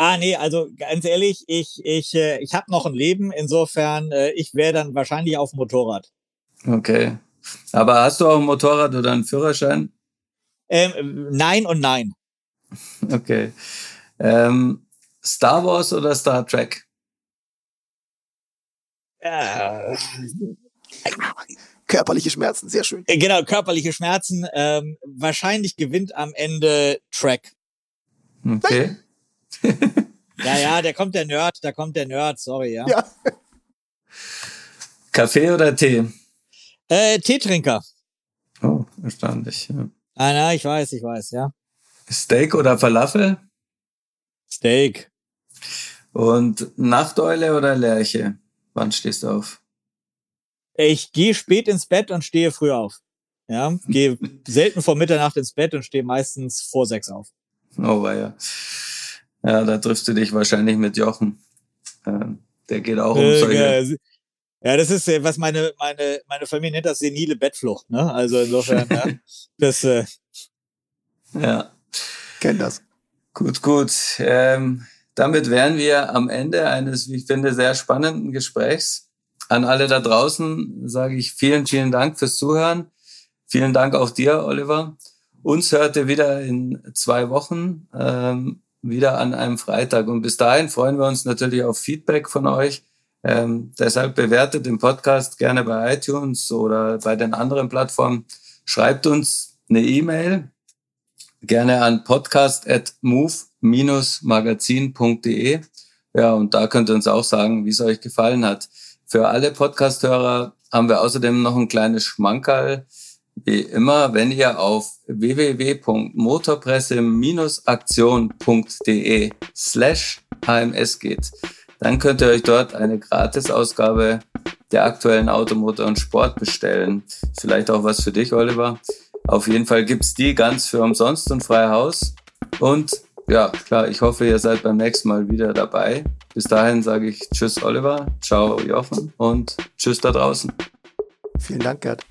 Speaker 4: Ah, nee, also ganz ehrlich, ich, ich, äh, ich habe noch ein Leben, insofern, äh, ich wäre dann wahrscheinlich auf dem Motorrad.
Speaker 2: Okay. Aber hast du auch ein Motorrad oder einen Führerschein?
Speaker 4: Ähm, nein und nein.
Speaker 2: Okay. Ähm, Star Wars oder Star Trek?
Speaker 4: Äh,
Speaker 3: Körperliche Schmerzen, sehr schön.
Speaker 4: äh, genau, körperliche Schmerzen. Ähm, wahrscheinlich gewinnt am Ende Track.
Speaker 2: Okay.
Speaker 4: Ja, ja, da kommt der Nerd, da kommt der Nerd, sorry, ja.
Speaker 3: Ja.
Speaker 2: Kaffee oder Tee?
Speaker 4: Äh, Teetrinker.
Speaker 2: Oh, erstaunlich. Ja.
Speaker 4: Ah, na, ich weiß, ich weiß, ja.
Speaker 2: Steak oder Falafel?
Speaker 4: Steak.
Speaker 2: Und Nachteule oder Lerche? Wann stehst du auf?
Speaker 4: Ich gehe spät ins Bett und stehe früh auf. Ja, gehe selten vor Mitternacht ins Bett und stehe meistens vor sechs auf.
Speaker 2: Oh, ja. Ja, da triffst du dich wahrscheinlich mit Jochen. Der geht auch um solche.
Speaker 4: Äh, ja, das ist, äh, was meine, meine, meine Familie nennt das senile Bettflucht, ne? Also insofern, ja, das, äh,
Speaker 2: Ja.
Speaker 3: Kenn das.
Speaker 2: Gut, gut. Ähm, damit wären wir am Ende eines, wie ich finde, sehr spannenden Gesprächs. An alle da draußen sage ich vielen, vielen Dank fürs Zuhören. Vielen Dank auch dir, Oliver. Uns hört ihr wieder in zwei Wochen, ähm, wieder an einem Freitag. Und bis dahin freuen wir uns natürlich auf Feedback von euch. Ähm, deshalb bewertet den Podcast gerne bei iTunes oder bei den anderen Plattformen. Schreibt uns eine E-Mail gerne an podcast.move-magazin.de. Ja, und da könnt ihr uns auch sagen, wie es euch gefallen hat. Für alle Podcast-Hörer haben wir außerdem noch ein kleines Schmankerl. Wie immer, wenn ihr auf www.motorpresse-aktion.de slash HMS geht, dann könnt ihr euch dort eine Gratisausgabe der aktuellen Automotor und Sport bestellen. Vielleicht auch was für dich, Oliver. Auf jeden Fall gibt's die ganz für umsonst und frei Haus. Und ja, klar, ich hoffe, ihr seid beim nächsten Mal wieder dabei. Bis dahin sage ich Tschüss, Oliver, ciao, Jochen und Tschüss da draußen.
Speaker 3: Vielen Dank, Gerd.